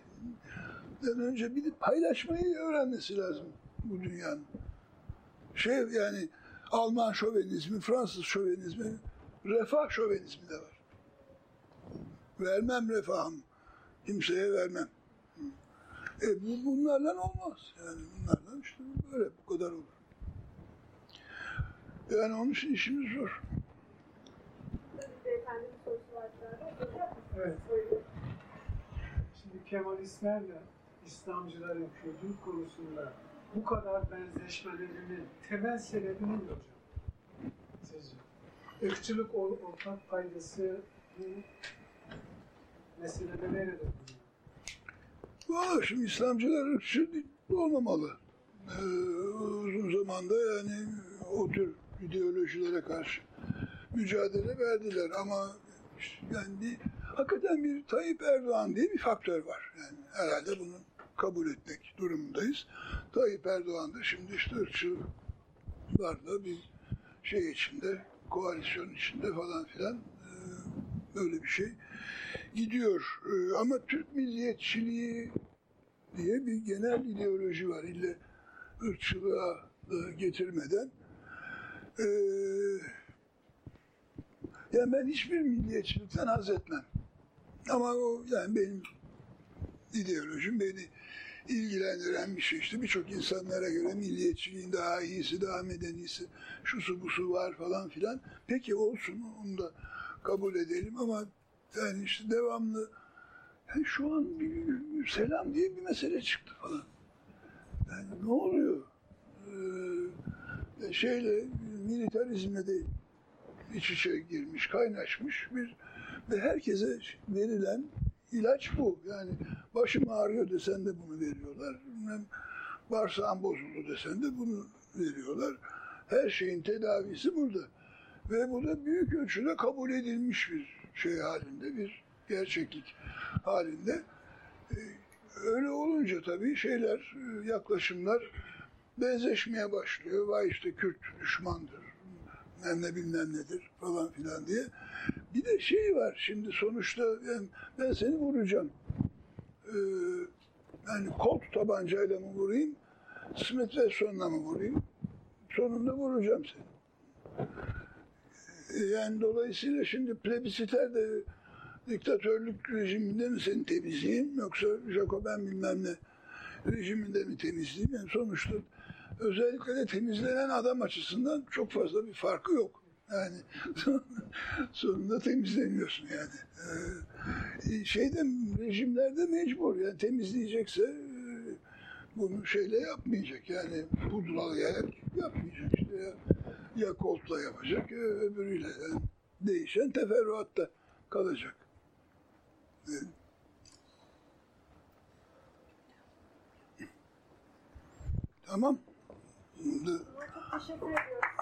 önce bir de paylaşmayı öğrenmesi lazım bu dünyanın. Şey yani Alman şovenizmi, Fransız şovenizmi, refah şovenizmi de var. Vermem refahım, kimseye vermem. E bu, bunlarla olmaz. Yani bunlarla işte böyle bu kadar olur. Yani onun için işimiz zor. Evet. Şimdi Kemalistlerle İslamcıların kültür konusunda bu kadar benzeşmelerinin temel sebebi ne hocam? Sizce? Irkçılık ortak paydası bu meselede nerede Valla şimdi İslamcılar ırkçı olmamalı. Ee, uzun zamanda yani o tür ideolojilere karşı mücadele verdiler ama yani bir, hakikaten bir Tayyip Erdoğan diye bir faktör var. Yani herhalde bunun kabul etmek durumundayız. Tayyip Erdoğan da şimdi işte ırkçılarla bir şey içinde, koalisyon içinde falan filan e, böyle bir şey gidiyor. E, ama Türk milliyetçiliği diye bir genel ideoloji var. İlle ırkçılığa getirmeden. E, yani ben hiçbir milliyetçilikten haz etmem. Ama o yani benim ideolojim beni ilgilendiren bir şey. İşte birçok insanlara göre milliyetçiliğin daha iyisi, daha medenisi, şusu busu var falan filan. Peki olsun onu da kabul edelim ama yani işte devamlı yani şu an bir, selam diye bir mesele çıktı falan. Yani ne oluyor? Ee, şeyle militarizmle de iç içe girmiş, kaynaşmış bir ve herkese verilen ilaç bu. Yani başım ağrıyor desen de bunu veriyorlar. Bilmem bağırsağım bozuldu desen de bunu veriyorlar. Her şeyin tedavisi burada. Ve bu da büyük ölçüde kabul edilmiş bir şey halinde, bir gerçeklik halinde. Ee, Öyle olunca tabii şeyler, yaklaşımlar benzeşmeye başlıyor. Vay işte Kürt düşmandır, bilmem ne bilmem nedir falan filan diye. Bir de şey var şimdi sonuçta yani ben seni vuracağım. Ee, yani kolt tabancayla mı vurayım, Smith Wesson'la mı vurayım? Sonunda vuracağım seni. Ee, Yani dolayısıyla şimdi plebisiter de diktatörlük rejiminde mi seni temizleyeyim yoksa Jacoben bilmem ne rejiminde mi temizleyeyim? Yani sonuçta özellikle de temizlenen adam açısından çok fazla bir farkı yok. Yani sonunda temizleniyorsun yani. Ee, şeyde rejimlerde mecbur yani temizleyecekse e, bunu şeyle yapmayacak yani pudralayarak yapmayacak işte ya, ya koltla yapacak ya öbürüyle yani değişen teferruatta kalacak. Evet. Tamam. Çok teşekkür ediyoruz.